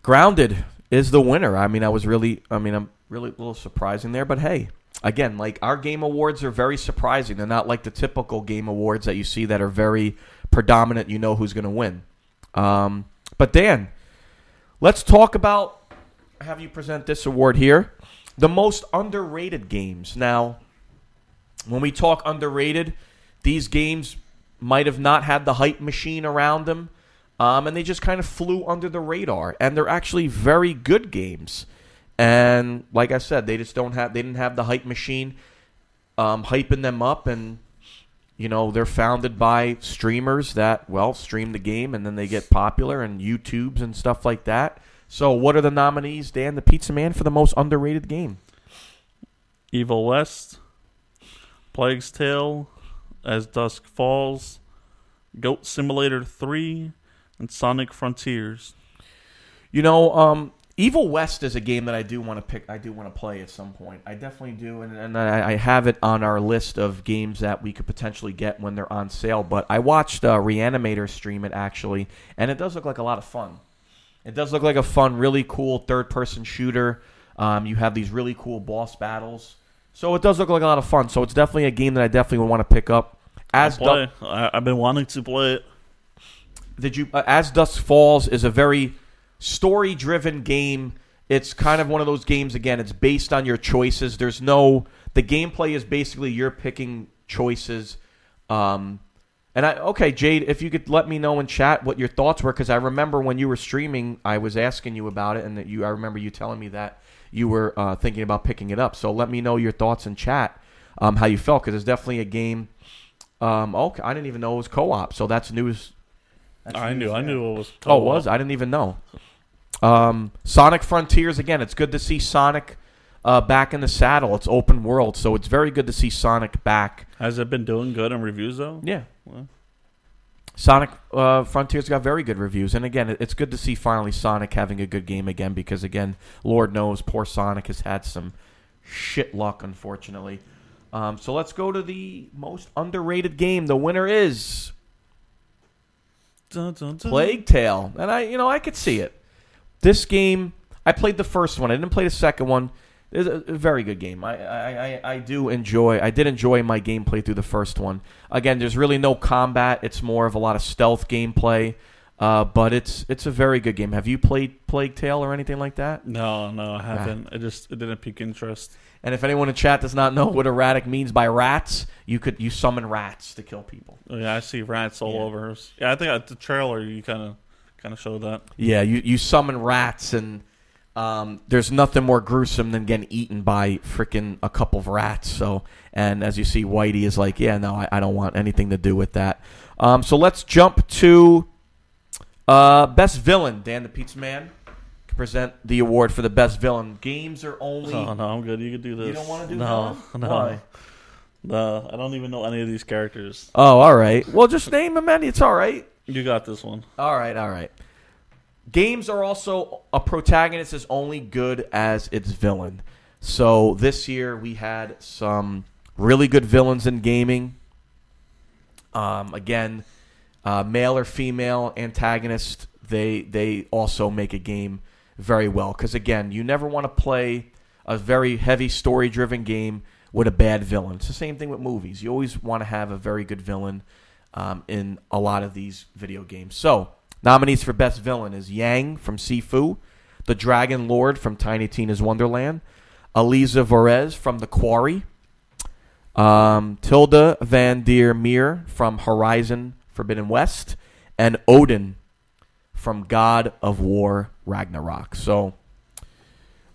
Grounded is the winner. I mean, I was really I mean, I'm really a little surprising there, but hey, again, like our game awards are very surprising. They're not like the typical game awards that you see that are very predominant, you know who's going to win. Um, but Dan, let's talk about have you present this award here. The most underrated games. Now, when we talk underrated, these games might have not had the hype machine around them, um, and they just kind of flew under the radar. And they're actually very good games. and like I said, they just don't have they didn't have the hype machine um, hyping them up, and you know they're founded by streamers that well stream the game, and then they get popular and YouTubes and stuff like that. So, what are the nominees, Dan, the Pizza Man, for the most underrated game? Evil West, Plague's Tale, As Dusk Falls, Goat Simulator 3, and Sonic Frontiers. You know, um, Evil West is a game that I do want to pick. I do want to play at some point. I definitely do, and, and I, I have it on our list of games that we could potentially get when they're on sale. But I watched uh, Reanimator stream it actually, and it does look like a lot of fun. It does look like a fun, really cool third-person shooter. Um, you have these really cool boss battles, so it does look like a lot of fun. So it's definitely a game that I definitely would want to pick up. As I'll play. I, I've been wanting to play it. Did you uh, as dusk falls is a very story driven game. It's kind of one of those games again it's based on your choices. There's no the gameplay is basically you're picking choices. Um and i okay jade if you could let me know in chat what your thoughts were because i remember when you were streaming i was asking you about it and that you i remember you telling me that you were uh, thinking about picking it up. So let me know your thoughts in chat um, how you felt because it's definitely a game um, okay i didn't even know it was co-op so that's news that's I knew. I knew it was. Oh, it was I didn't even know. Um, Sonic Frontiers again. It's good to see Sonic uh, back in the saddle. It's open world, so it's very good to see Sonic back. Has it been doing good in reviews though? Yeah. Well, Sonic uh, Frontiers got very good reviews, and again, it's good to see finally Sonic having a good game again. Because again, Lord knows, poor Sonic has had some shit luck, unfortunately. Um, so let's go to the most underrated game. The winner is dun, dun, dun. Plague Tale, and I, you know, I could see it. This game, I played the first one. I didn't play the second one. It's a very good game. I, I, I, I do enjoy. I did enjoy my gameplay through the first one. Again, there's really no combat. It's more of a lot of stealth gameplay. Uh, but it's it's a very good game. Have you played Plague Tale or anything like that? No, no, I haven't. It just it didn't pique interest. And if anyone in chat does not know what erratic means by rats, you could you summon rats to kill people. Oh, yeah, I see rats all over. Yeah, I think at the trailer you kind of kind of showed that. Yeah, you, you summon rats, and um, there's nothing more gruesome than getting eaten by freaking a couple of rats. So, and as you see, Whitey is like, yeah, no, I, I don't want anything to do with that. Um, so let's jump to uh, best villain. Dan the Pizza Man can present the award for the best villain. Games are only. Oh no, I'm good. You could do this. You don't wanna do no, villain? no, Why? no. I don't even know any of these characters. Oh, all right. Well, just name them, and it's all right. You got this one. All right, all right. Games are also a protagonist is only good as its villain. So this year we had some really good villains in gaming. Um, again, uh, male or female antagonist, they they also make a game very well. Because again, you never want to play a very heavy story driven game with a bad villain. It's the same thing with movies. You always want to have a very good villain um, in a lot of these video games. So nominees for best villain is Yang from Sifu, the Dragon Lord from Tiny Tina's Wonderland, Eliza Vorez from The Quarry, um, Tilda Van Der Meer from Horizon Forbidden West, and Odin from God of War Ragnarok. So,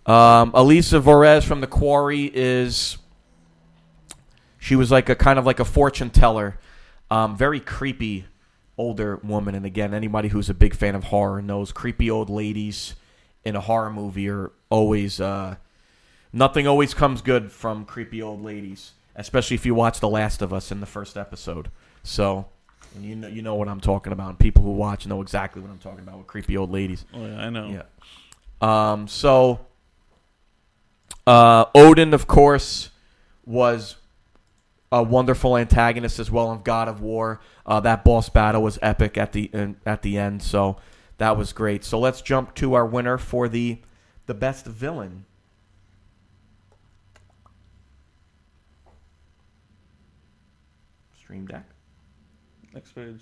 um, Eliza Vorez from The Quarry is. She was like a kind of like a fortune teller, um, very creepy older woman. And again, anybody who's a big fan of horror knows creepy old ladies in a horror movie are always uh, nothing always comes good from creepy old ladies, especially if you watch The Last of Us in the first episode. So, and you know you know what I'm talking about. And people who watch know exactly what I'm talking about with creepy old ladies. Oh yeah, I know. Yeah. Um. So, uh, Odin, of course, was a wonderful antagonist as well in God of War. Uh, that boss battle was epic at the in, at the end, so that was great. So let's jump to our winner for the the best villain. Stream Deck. Next page.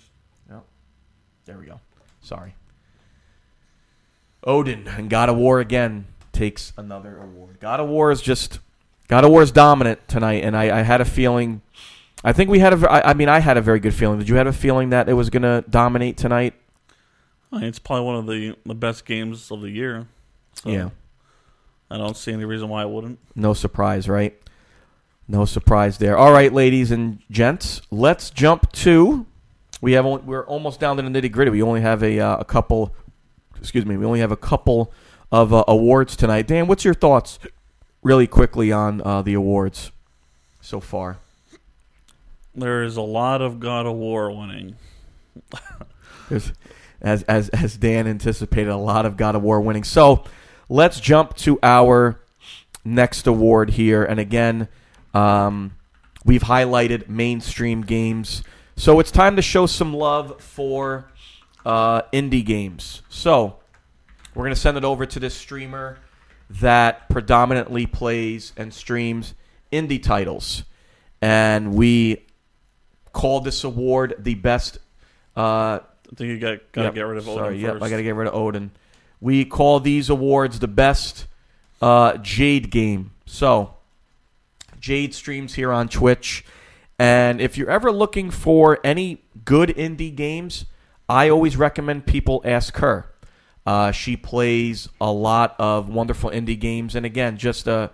Yep. There we go. Sorry. Odin and God of War again takes another award. God of War is just God of War is dominant tonight, and I, I had a feeling. I think we had a. I I mean, I had a very good feeling. Did you have a feeling that it was going to dominate tonight? I mean, it's probably one of the the best games of the year. So, Yeah. I don't see any reason why I wouldn't. No surprise, right? No surprise there. All right, ladies and gents, let's jump to. We have we're almost down to the nitty gritty. We only have a uh, a couple. Excuse me. We only have a couple of uh, awards tonight. Dan, what's your thoughts, really quickly, on uh, the awards so far? There is a lot of God of War winning. There's, as as as Dan anticipated, a lot of God of War winning. So let's jump to our next award here, and again, um, we've highlighted mainstream games. So it's time to show some love for uh, indie games. So we're gonna send it over to this streamer that predominantly plays and streams indie titles, and we called this award the best. Uh, I think you got gotta Yep, get rid of Odin Sorry, yep, first. I got to get rid of Odin. We call these awards the best uh, Jade game. So, Jade streams here on Twitch, and if you're ever looking for any good indie games, I always recommend people ask her. Uh, she plays a lot of wonderful indie games, and again, just a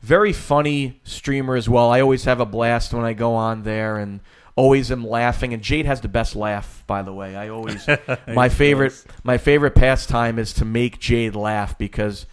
very funny streamer as well. I always have a blast when I go on there, and always am laughing. And Jade has the best laugh, by the way. I always my favorite my favorite pastime is to make Jade laugh because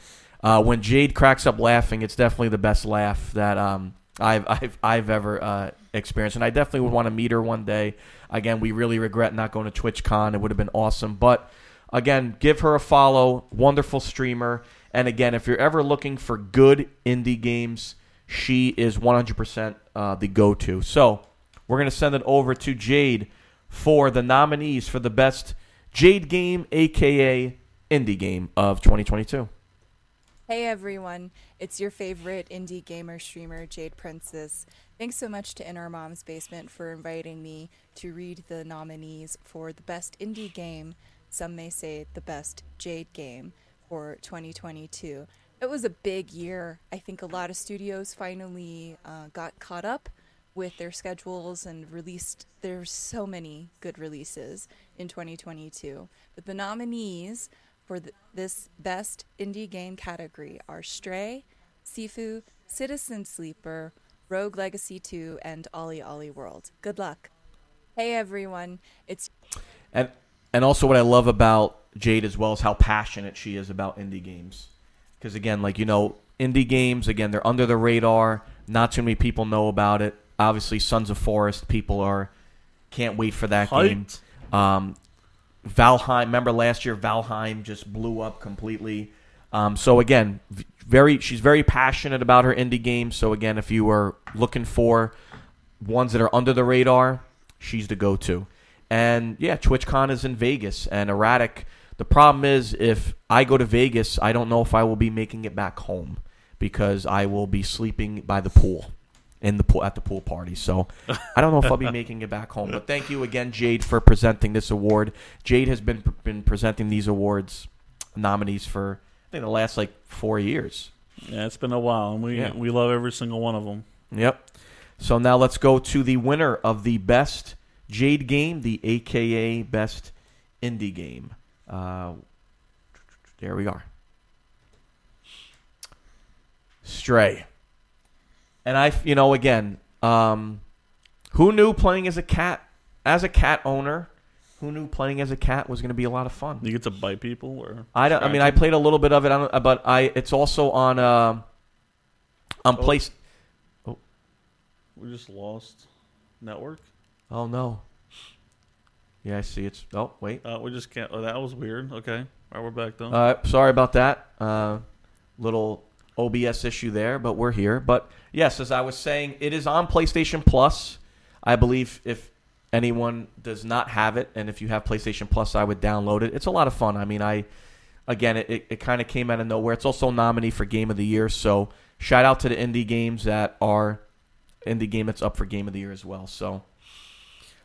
uh, when Jade cracks up laughing, it's definitely the best laugh that um, I've I've I've ever uh, experienced. And I definitely would want to meet her one day. Again, we really regret not going to TwitchCon. It would have been awesome, but again, give her a follow. Wonderful streamer. And again, if you're ever looking for good indie games, she is 100% uh, the go-to. So we're to send it over to Jade for the nominees for the best Jade game, aka indie game of 2022. Hey everyone, it's your favorite indie gamer streamer, Jade Princess. Thanks so much to In Our Mom's Basement for inviting me to read the nominees for the best indie game, some may say the best Jade game for 2022. It was a big year. I think a lot of studios finally uh, got caught up with their schedules and released there's so many good releases in 2022 but the nominees for th- this best indie game category are stray sifu citizen sleeper rogue legacy 2 and OlliOlli World good luck hey everyone it's And and also what I love about Jade as well is how passionate she is about indie games. Because again, like you know, indie games again they're under the radar. Not too many people know about it. Obviously, Sons of Forest people are can't wait for that game. Um, Valheim, remember last year Valheim just blew up completely. Um, so again, very she's very passionate about her indie games. So again, if you are looking for ones that are under the radar, she's the go-to. And yeah, TwitchCon is in Vegas and erratic. The problem is if I go to Vegas, I don't know if I will be making it back home because I will be sleeping by the pool in the pool at the pool party. So I don't know if I'll be making it back home. But thank you again, Jade, for presenting this award. Jade has been been presenting these awards nominees for I think the last like four years. Yeah, it's been a while, and we Yeah. we love every single one of them. Yep. So now let's go to the winner of the best Jade game, the AKA best indie game. Uh, there we are. Stray. And I, you know, again, um, who knew playing as a cat, as a cat owner, who knew playing as a cat was going to be a lot of fun? You get to bite people, or I don't. I mean, I played a little bit of it, I but I it's also on uh, on place. them? We just lost network. Oh no. Yeah, I see. It's oh wait. Uh, we just can't. Oh, that was weird. Okay, all right, we're back though. Uh, sorry about that. Uh, little OBS issue there, but we're here. But yes, as I was saying, it is on PlayStation Plus. I believe if anyone does not have it, and if you have PlayStation Plus, I would download it. It's a lot of fun. I mean, I again, it, it, it kind of came out of nowhere. It's also nominee for Game of the Year. So shout out to the indie games that are indie game that's up for Game of the Year as well. So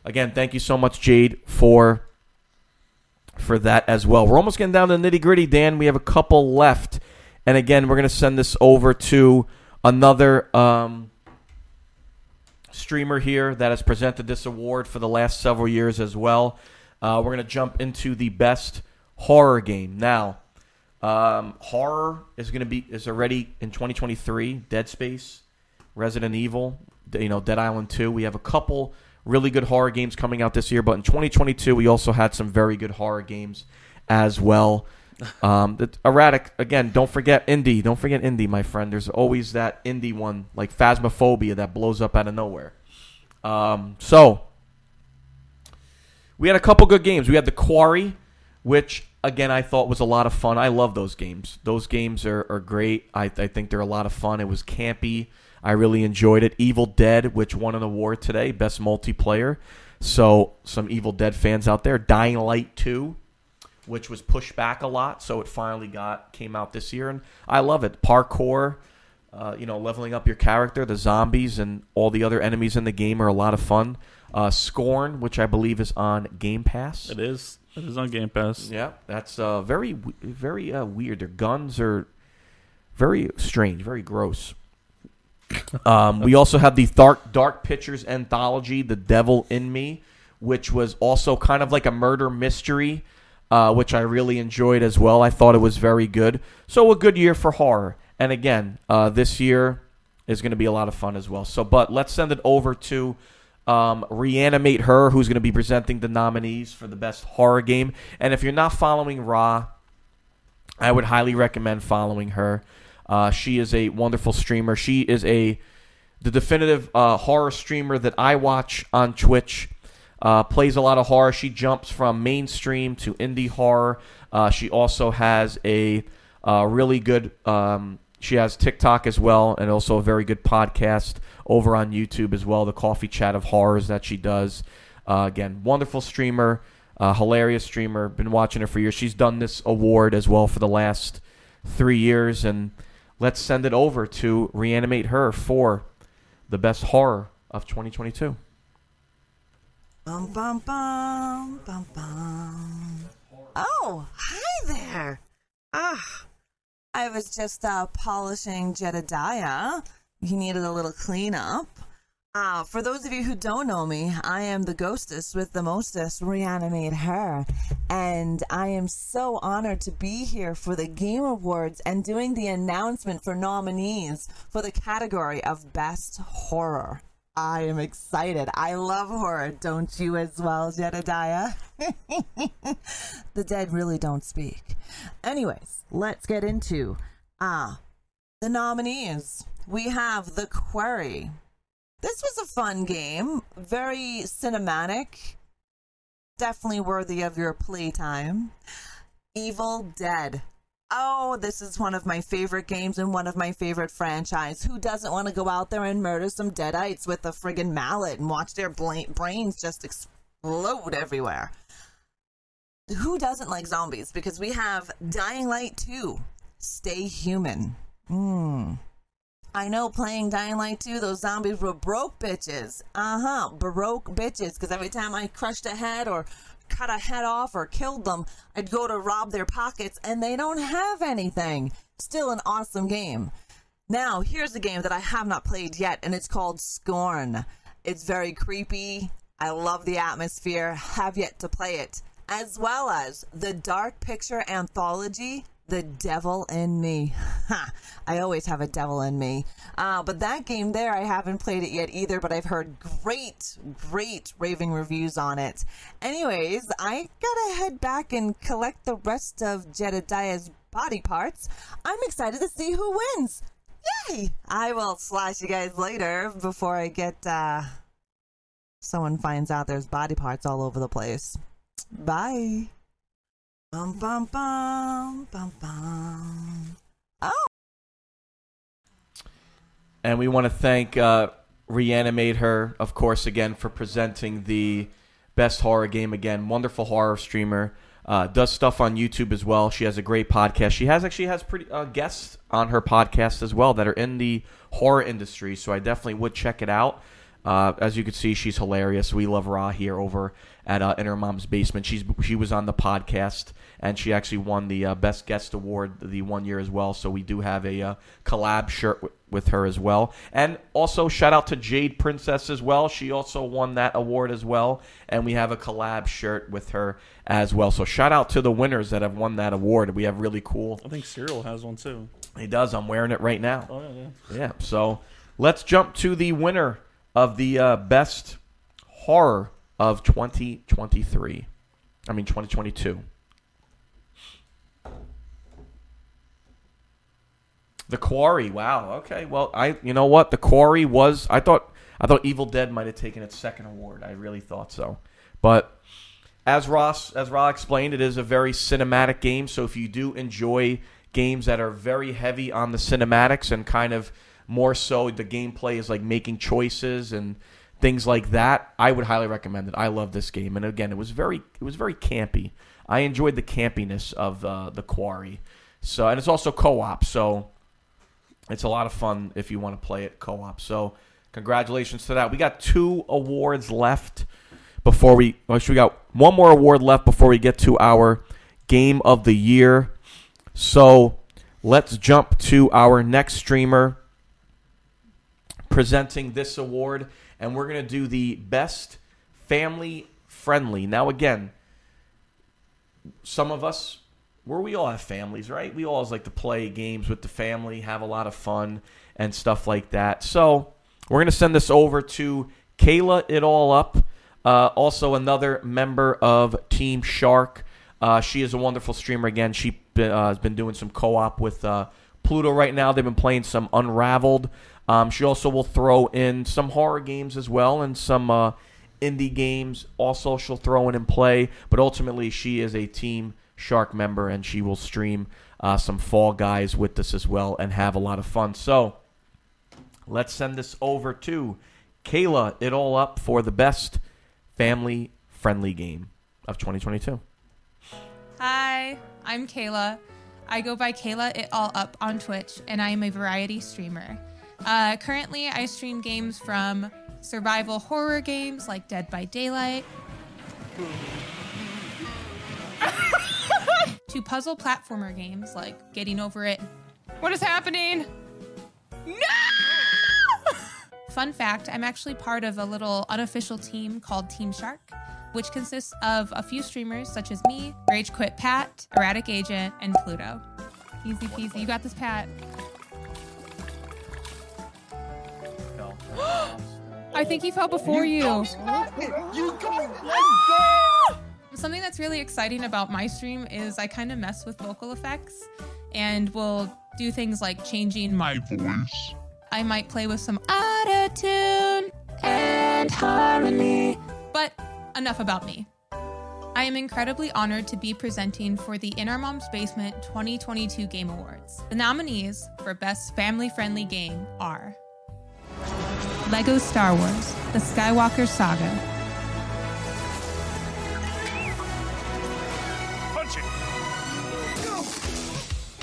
again, thank you so much, Jade, for for that as well. We're almost getting down to the nitty gritty, Dan. We have a couple left, and again, we're gonna send this over to another um, streamer here that has presented this award for the last several years as well. Uh, we're gonna jump into the best horror game now. Um, horror is going to be is already in 2023. Dead Space, Resident Evil, you know, Dead Island 2. We have a couple really good horror games coming out this year, but in 2022 we also had some very good horror games as well. Um, the erratic again. Don't forget indie. Don't forget indie, my friend. There's always that indie one like Phasmophobia that blows up out of nowhere. Um, so we had a couple good games. We had the Quarry, which again I thought was a lot of fun. I love those games. Those games are, are great. I, I think they're a lot of fun. It was campy. I really enjoyed it. Evil Dead, which won an award today, best multiplayer. So some Evil Dead fans out there. Dying Light 2, which was pushed back a lot, so it finally got came out this year, and I love it. Parkour, uh, you know, leveling up your character, the zombies and all the other enemies in the game are a lot of fun. Uh, Scorn, which I believe is on Game Pass. It is. It is on Game Pass. Yeah, that's uh, very, very uh, weird. Their guns are very strange, very gross. um, we also have the Dark Dark Pictures anthology, The Devil in Me, which was also kind of like a murder mystery, uh, which I really enjoyed as well. I thought it was very good. So a good year for horror. And again, uh, this year is going to be a lot of fun as well. So, but let's send it over to um, reanimate her, who's going to be presenting the nominees for the best horror game. And if you're not following Ra, I would highly recommend following her. Uh, she is a wonderful streamer. She is a the definitive uh, horror streamer that I watch on Twitch. Uh, plays a lot of horror. She jumps from mainstream to indie horror. Uh, she also has a uh, really good. Um, she has TikTok as well, and also a very good podcast over on YouTube as well. The Coffee Chat of Horrors that she does. Uh, again, wonderful streamer, uh, hilarious streamer. Been watching her for years. She's done this award as well for the last three years, and let's send it over to reanimate her for the best horror of 2022. Bum bum bum bum bum. Oh, hi there. Ah, I was just uh, polishing Jedediah. He needed a little cleanup. Uh, for those of you who don't know me, I am the ghostess with the mostest, reanimate her. And I am so honored to be here for the Game Awards and doing the announcement for nominees for the category of Best Horror. I am excited. I love horror. Don't you as well, Jedediah? the dead really don't speak. Anyways, let's get into ah the nominees. We have The Quarry. This was a fun game, very cinematic, definitely worthy of your playtime. Evil Dead. Oh, this is one of my favorite games and one of my favorite franchise. Who doesn't want to go out there and murder some deadites with a friggin' mallet and watch their bla- brains just explode everywhere? Who doesn't like zombies? Because we have Dying Light 2, Stay Human. Hmm. I know playing Dying Light 2, those zombies were broke bitches. Uh huh, baroque bitches. Because every time I crushed a head or cut a head off or killed them, I'd go to rob their pockets and they don't have anything. Still an awesome game. Now, here's a game that I have not played yet, and it's called Scorn. It's very creepy. I love the atmosphere. Have yet to play it. As well as the Dark Picture Anthology, The Devil in Me. Ha! I always have a devil in me. Uh, but that game there, I haven't played it yet either, but I've heard great, great raving reviews on it. Anyways, I gotta head back and collect the rest of Jedediah's body parts. I'm excited to see who wins. Yay! I will slash you guys later before I get, uh, someone finds out there's body parts all over the place. Bye. Bum bum bum bum bum. Oh. And we want to thank uh, Reanimate Her, of course, again, for presenting the best horror game again. Wonderful horror streamer. Uh, does stuff on YouTube as well. She has a great podcast. She has actually has pretty uh, guests on her podcast as well that are in the horror industry. So I definitely would check it out. Uh, as you can see, she's hilarious. We love Ra here over at uh, In Our Mom's Basement. She's she was on the podcast and she actually won the uh, Best Guest Award the one year as well. So we do have a uh, collab shirt w- with her as well. And also shout out to Jade Princess as well. She also won that award as well, and we have a collab shirt with her as well. So shout out to the winners that have won that award. We have really cool. I think Cyril has one too. He does. I'm wearing it right now. Oh yeah, yeah. Yeah. So let's jump to the winner of the uh, best horror of 2023. I mean 2022. The Quarry. Wow. Okay. Well, I you know what? The Quarry was I thought I thought Evil Dead might have taken its second award. I really thought so. But as Ross as Ra explained, it is a very cinematic game, so if you do enjoy games that are very heavy on the cinematics and kind of more so the gameplay is like making choices and things like that, I would highly recommend it. I love this game, and again, it was very it was very campy. I enjoyed the campiness of uh, the Quarry. So, and it's also co-op, so it's a lot of fun if you want to play it co-op. So, congratulations to that. We got two awards left before we. Actually, we got one more award left before we get to our game of the year. So, let's jump to our next streamer presenting this award, and we're gonna do the best family friendly. Now, again, some of us where we all have families, right? We always like to play games with the family, have a lot of fun and stuff like that. So we're gonna send this over to Kayla It All Up, uh, also another member of Team Shark. Uh, she is a wonderful streamer. Again, she uh, has been doing some co-op with uh, Pluto right now. They've been playing some Unraveled. Um, she also will throw in some horror games as well and some uh, indie games. Also, she'll throw in and play. But ultimately, she is a Team Shark member, and she will stream uh, some Fall Guys with us as well and have a lot of fun. So let's send this over to Kayla. It all up for the best family friendly game of 2022. Hi, I'm Kayla. I go by Kayla It All Up on Twitch, and I am a variety streamer. Uh, currently, I stream games from survival horror games like Dead by Daylight to puzzle platformer games like Getting Over It. What is happening? No! Fun fact I'm actually part of a little unofficial team called Team Shark, which consists of a few streamers such as me, Rage Quit Pat, Erratic Agent, and Pluto. Easy peasy. You got this, Pat. I think he fell before you. Something that's really exciting about my stream is I kind of mess with vocal effects and will do things like changing my voice. I might play with some auto tune and harmony. But enough about me. I am incredibly honored to be presenting for the In Our Mom's Basement 2022 Game Awards. The nominees for Best Family Friendly Game are Lego Star Wars The Skywalker Saga,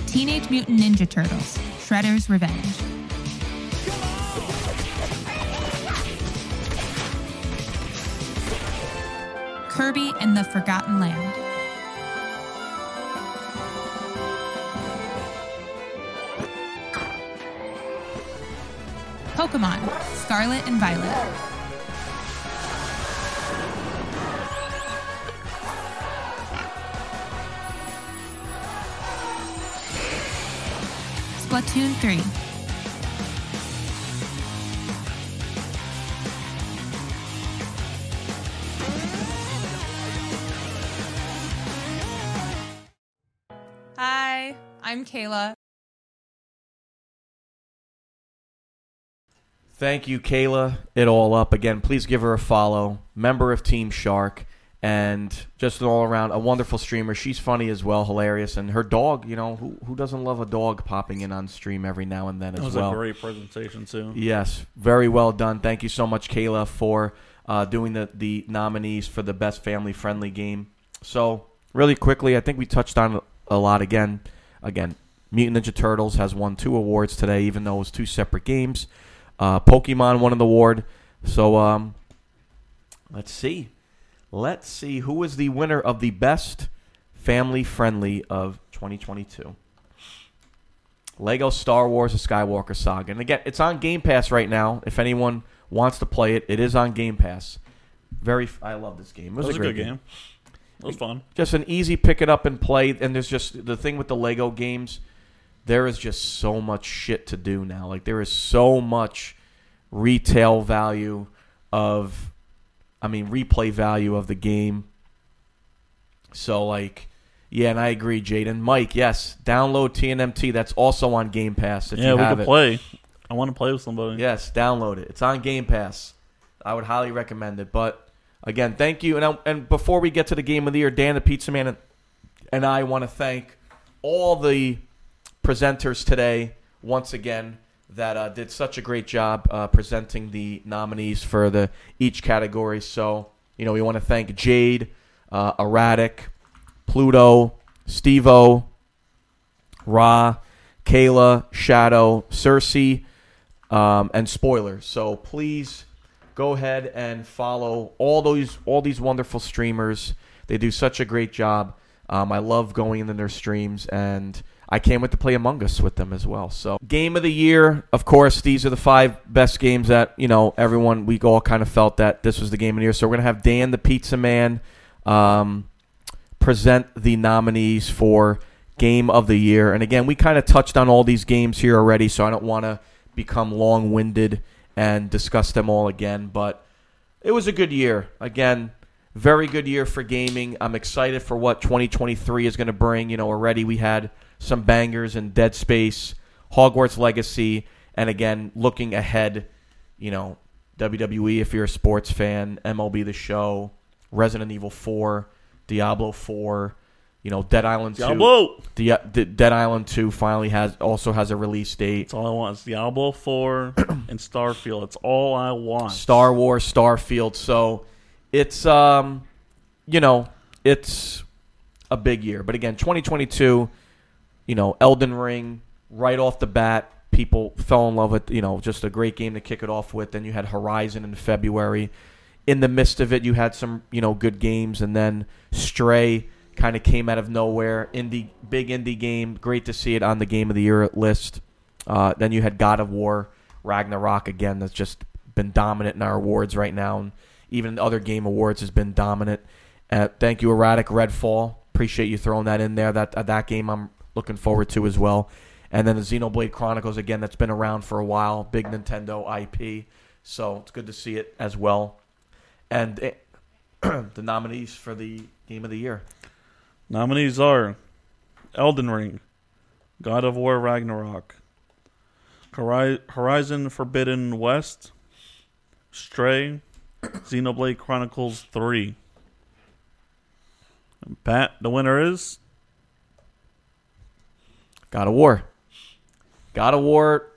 Teenage Mutant Ninja Turtles Shredder's Revenge. Kirby and the Forgotten Land. Pokemon Scarlet and Violet. Splatoon 3. Hi, I'm Kayla. Thank you, Kayla. It all up again. Please give her a follow. Member of Team Shark, and just an all around a wonderful streamer. She's funny as well, hilarious, and her dog. You know who who doesn't love a dog popping in on stream every now and then as well. That was well. a great presentation too. Yes, very well done. Thank you so much, Kayla, for uh, doing the, the nominees for the best family friendly game. So, really quickly, I think we touched on a lot again. Again, Mutant Ninja Turtles has won two awards today, even though it was two separate games. Uh, Pokemon won an award So um, let's see, let's see who is the winner of the best family friendly of 2022. Lego Star Wars: A Skywalker Saga, and again, it's on Game Pass right now. If anyone wants to play it, it is on Game Pass. Very, I love this game. It was, was a a good game. game. It was fun. Just an easy pick it up and play. And there's just the thing with the Lego games, there is just so much shit to do now. Like there is so much retail value of, I mean, replay value of the game. So like, yeah, and I agree, Jaden. Mike, yes, download TNMT. That's also on Game Pass. If yeah, you we have could it. play. I want to play with somebody. Yes, download it. It's on Game Pass. I would highly recommend it. But again, thank you. And I, and before we get to the game of the year, Dan the Pizza Man and, and I want to thank all the presenters today once again that uh, did such a great job uh, presenting the nominees for the each category. So you know we want to thank Jade, uh, Erratic, Pluto, Stevo, Ra, Kayla, Shadow, Cersei, um, and spoilers. So please go ahead and follow all those all these wonderful streamers. They do such a great job. Um, I love going into their streams, and I can't wait to play Among Us with them as well. So game of the year, of course, these are the five best games that you know everyone. We all kind of felt that this was the game of the year. So we're gonna have Dan the Pizza Man um, present the nominees for game of the year. And again, we kind of touched on all these games here already, so I don't want to become long winded and discuss them all again. But it was a good year. Again, very good year for gaming. I'm excited for what 2023 is going to bring. You know, already we had some bangers in Dead Space, Hogwarts Legacy, and again, looking ahead, you know, WWE if you're a sports fan, MLB The Show, Resident Evil 4, Diablo 4, you know, Dead Island 2. Diablo! Di- D- Dead Island 2 finally has also has a release date. That's all I want. It's Diablo 4 and Starfield. It's all I want. Star Wars, Starfield. So it's um, you know, it's a big year. But again, 2022, you know, Elden Ring right off the bat, people fell in love with. You know, just a great game to kick it off with. Then you had Horizon in February. In the midst of it, you had some you know good games, and then Stray kind of came out of nowhere. Indie, big indie game. Great to see it on the game of the year list. Uh, then you had God of War, Ragnarok again. That's just been dominant in our awards right now, and even other game awards has been dominant. Uh, thank you, Erratic Redfall. Appreciate you throwing that in there. That uh, that game I'm looking forward to as well. And then the Xenoblade Chronicles again. That's been around for a while. Big Nintendo IP. So it's good to see it as well. And it, eh, the nominees for the game of the year. Nominees are Elden Ring, God of War Ragnarok, Horizon Forbidden West, Stray, Xenoblade Chronicles 3. Pat, the winner is God of War. God of War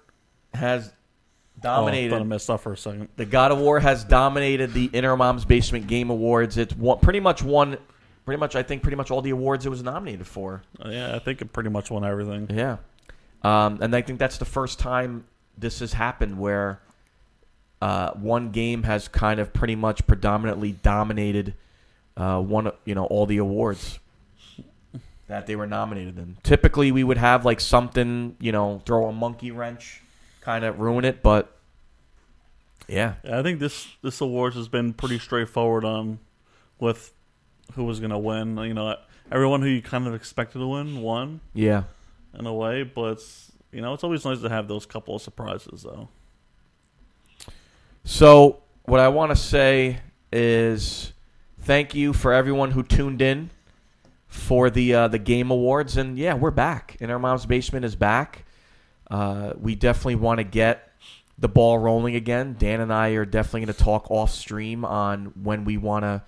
has Oh, dominated. thought I messed up for a second. The God of War has dominated the In Our Mom's Basement Game Awards. It's won, pretty much won, pretty much I think pretty much all the awards it was nominated for. Yeah, I think it pretty much won everything. Yeah, um, and I think that's the first time this has happened where uh, one game has kind of pretty much predominantly dominated uh, one, you know, all the awards that they were nominated in. Typically, we would have like something, you know, throw a monkey wrench, kind of ruin it, but yeah, Yeah, I think this this awards has been pretty straightforward on with who was going to win. You know, everyone who you kind of expected to win won. Yeah. in a way, but you know, it's always nice to have those couple of surprises, though. So, what I want to say is thank you for everyone who tuned in for the uh, the game awards, and yeah, we're back. In our mom's basement is back. Uh, we definitely want to get the ball rolling again. Dan and I are definitely going to talk off stream on when we want to,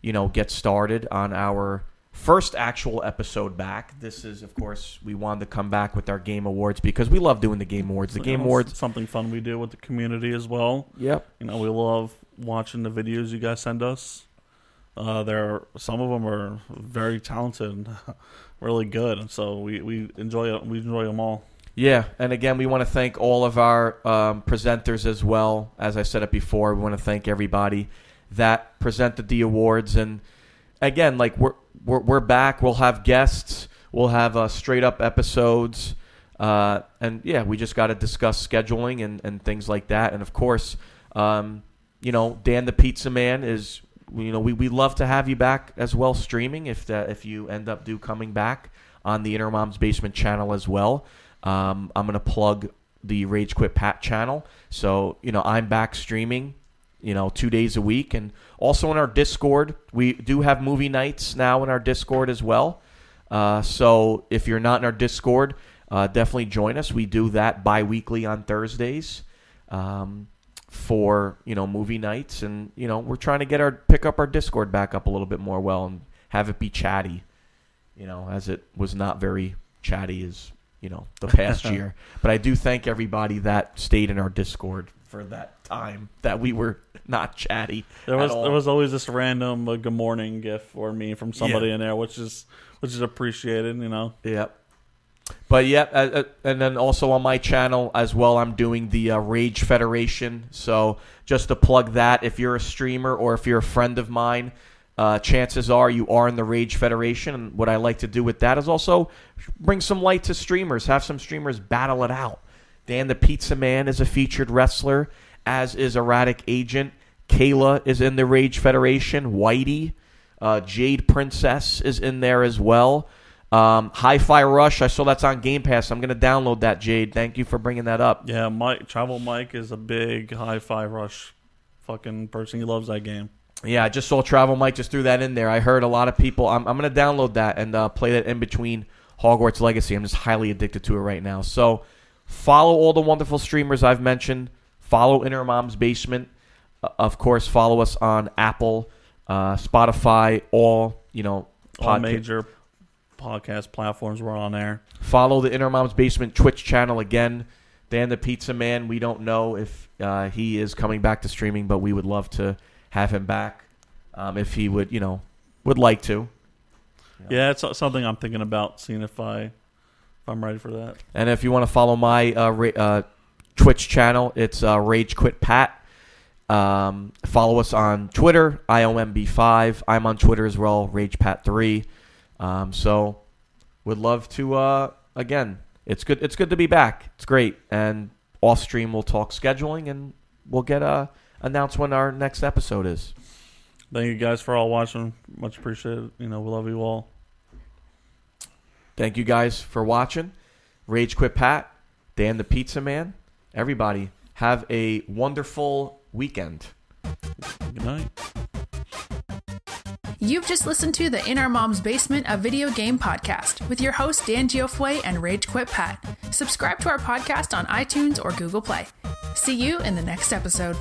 you know, get started on our first actual episode back. This is, of course, we wanted to come back with our game awards because we love doing the game awards. The You game know, awards something fun we do with the community as well. Yep. You know, we love watching the videos you guys send us. Uh, there, some of them are very talented, really good, and so we, we enjoy. We enjoy them all. Yeah, and again, we want to thank all of our um, presenters as well. As I said it before, we want to thank everybody that presented the awards. And again, like we're we're, we're back. We'll have guests. We'll have uh, straight up episodes. Uh, and yeah, we just got to discuss scheduling and, and things like that. And of course, um, you know, Dan the Pizza Man is, you know, we we love to have you back as well streaming if that if you end up do coming back on the In Our Mom's Basement channel as well. Um, I'm gonna plug the Rage Quit Pat channel. So you know, I'm back streaming, you know, two days a week, and also in our Discord, we do have movie nights now in our Discord as well. Uh, so if you're not in our Discord, uh, definitely join us. We do that bi-weekly on Thursdays um, for you know movie nights, and you know we're trying to get our pick up our Discord back up a little bit more well and have it be chatty. You know, as it was not very chatty as you know the past year. But I do thank everybody that stayed in our Discord for that time that we were not chatty. There was there was always this random uh, good morning gift for me from somebody Yeah. in there, which is which is appreciated. You know. Yep. But yeah, uh, uh, and then also on my channel as well, I'm doing the uh, Rage Federation. So just to plug that, if you're a streamer or if you're a friend of mine, uh, chances are you are in the Rage Federation. And what I like to do with that is also bring some light to streamers, have some streamers battle it out. Dan the Pizza Man is a featured wrestler, as is Erratic Agent. Kayla is in the Rage Federation. Whitey, uh, Jade Princess is in there as well. Um, Hi-Fi Rush, I saw that's on Game Pass. I'm going to download that, Jade. Thank you for bringing that up. Yeah, Mike Travel Mike is a big Hi-Fi Rush fucking person. He loves that game. Yeah, I just saw Travel Mike just threw that in there. I heard a lot of people. I'm, I'm going to download that and uh, play that in between Hogwarts Legacy. I'm just highly addicted to it right now. So follow all the wonderful streamers I've mentioned. Follow In Our Mom's Basement. Uh, of course, follow us on Apple, uh, Spotify, all you know, All major podcast platforms were on there. Follow the In Our Mom's Basement Twitch channel again. Dan the Pizza Man. We don't know if uh, he is coming back to streaming, but we would love to have him back um, if he would, you know, would like to. Yeah, it's something I'm thinking about, seeing if I if I'm ready for that. And if you want to follow my uh, ra- uh, Twitch channel, it's uh, Rage Quit Pat. Um, follow us on Twitter, IOMB5. I'm on Twitter as well, RagePat3. Um, so, would love to. Uh, again, it's good. It's good to be back. It's great. And off stream, we'll talk scheduling, and we'll get uh, announce when our next episode is. Thank you guys for all watching. Much appreciated. You know, we love you all. Thank you guys for watching. Rage Quit Pat, Dan the Pizza Man. Everybody, have a wonderful weekend. Good night. You've just listened to the In Our Mom's Basement, a video game podcast with your hosts Dan Geoffrey and Rage Quit Pat. Subscribe to our podcast on iTunes or Google Play. See you in the next episode.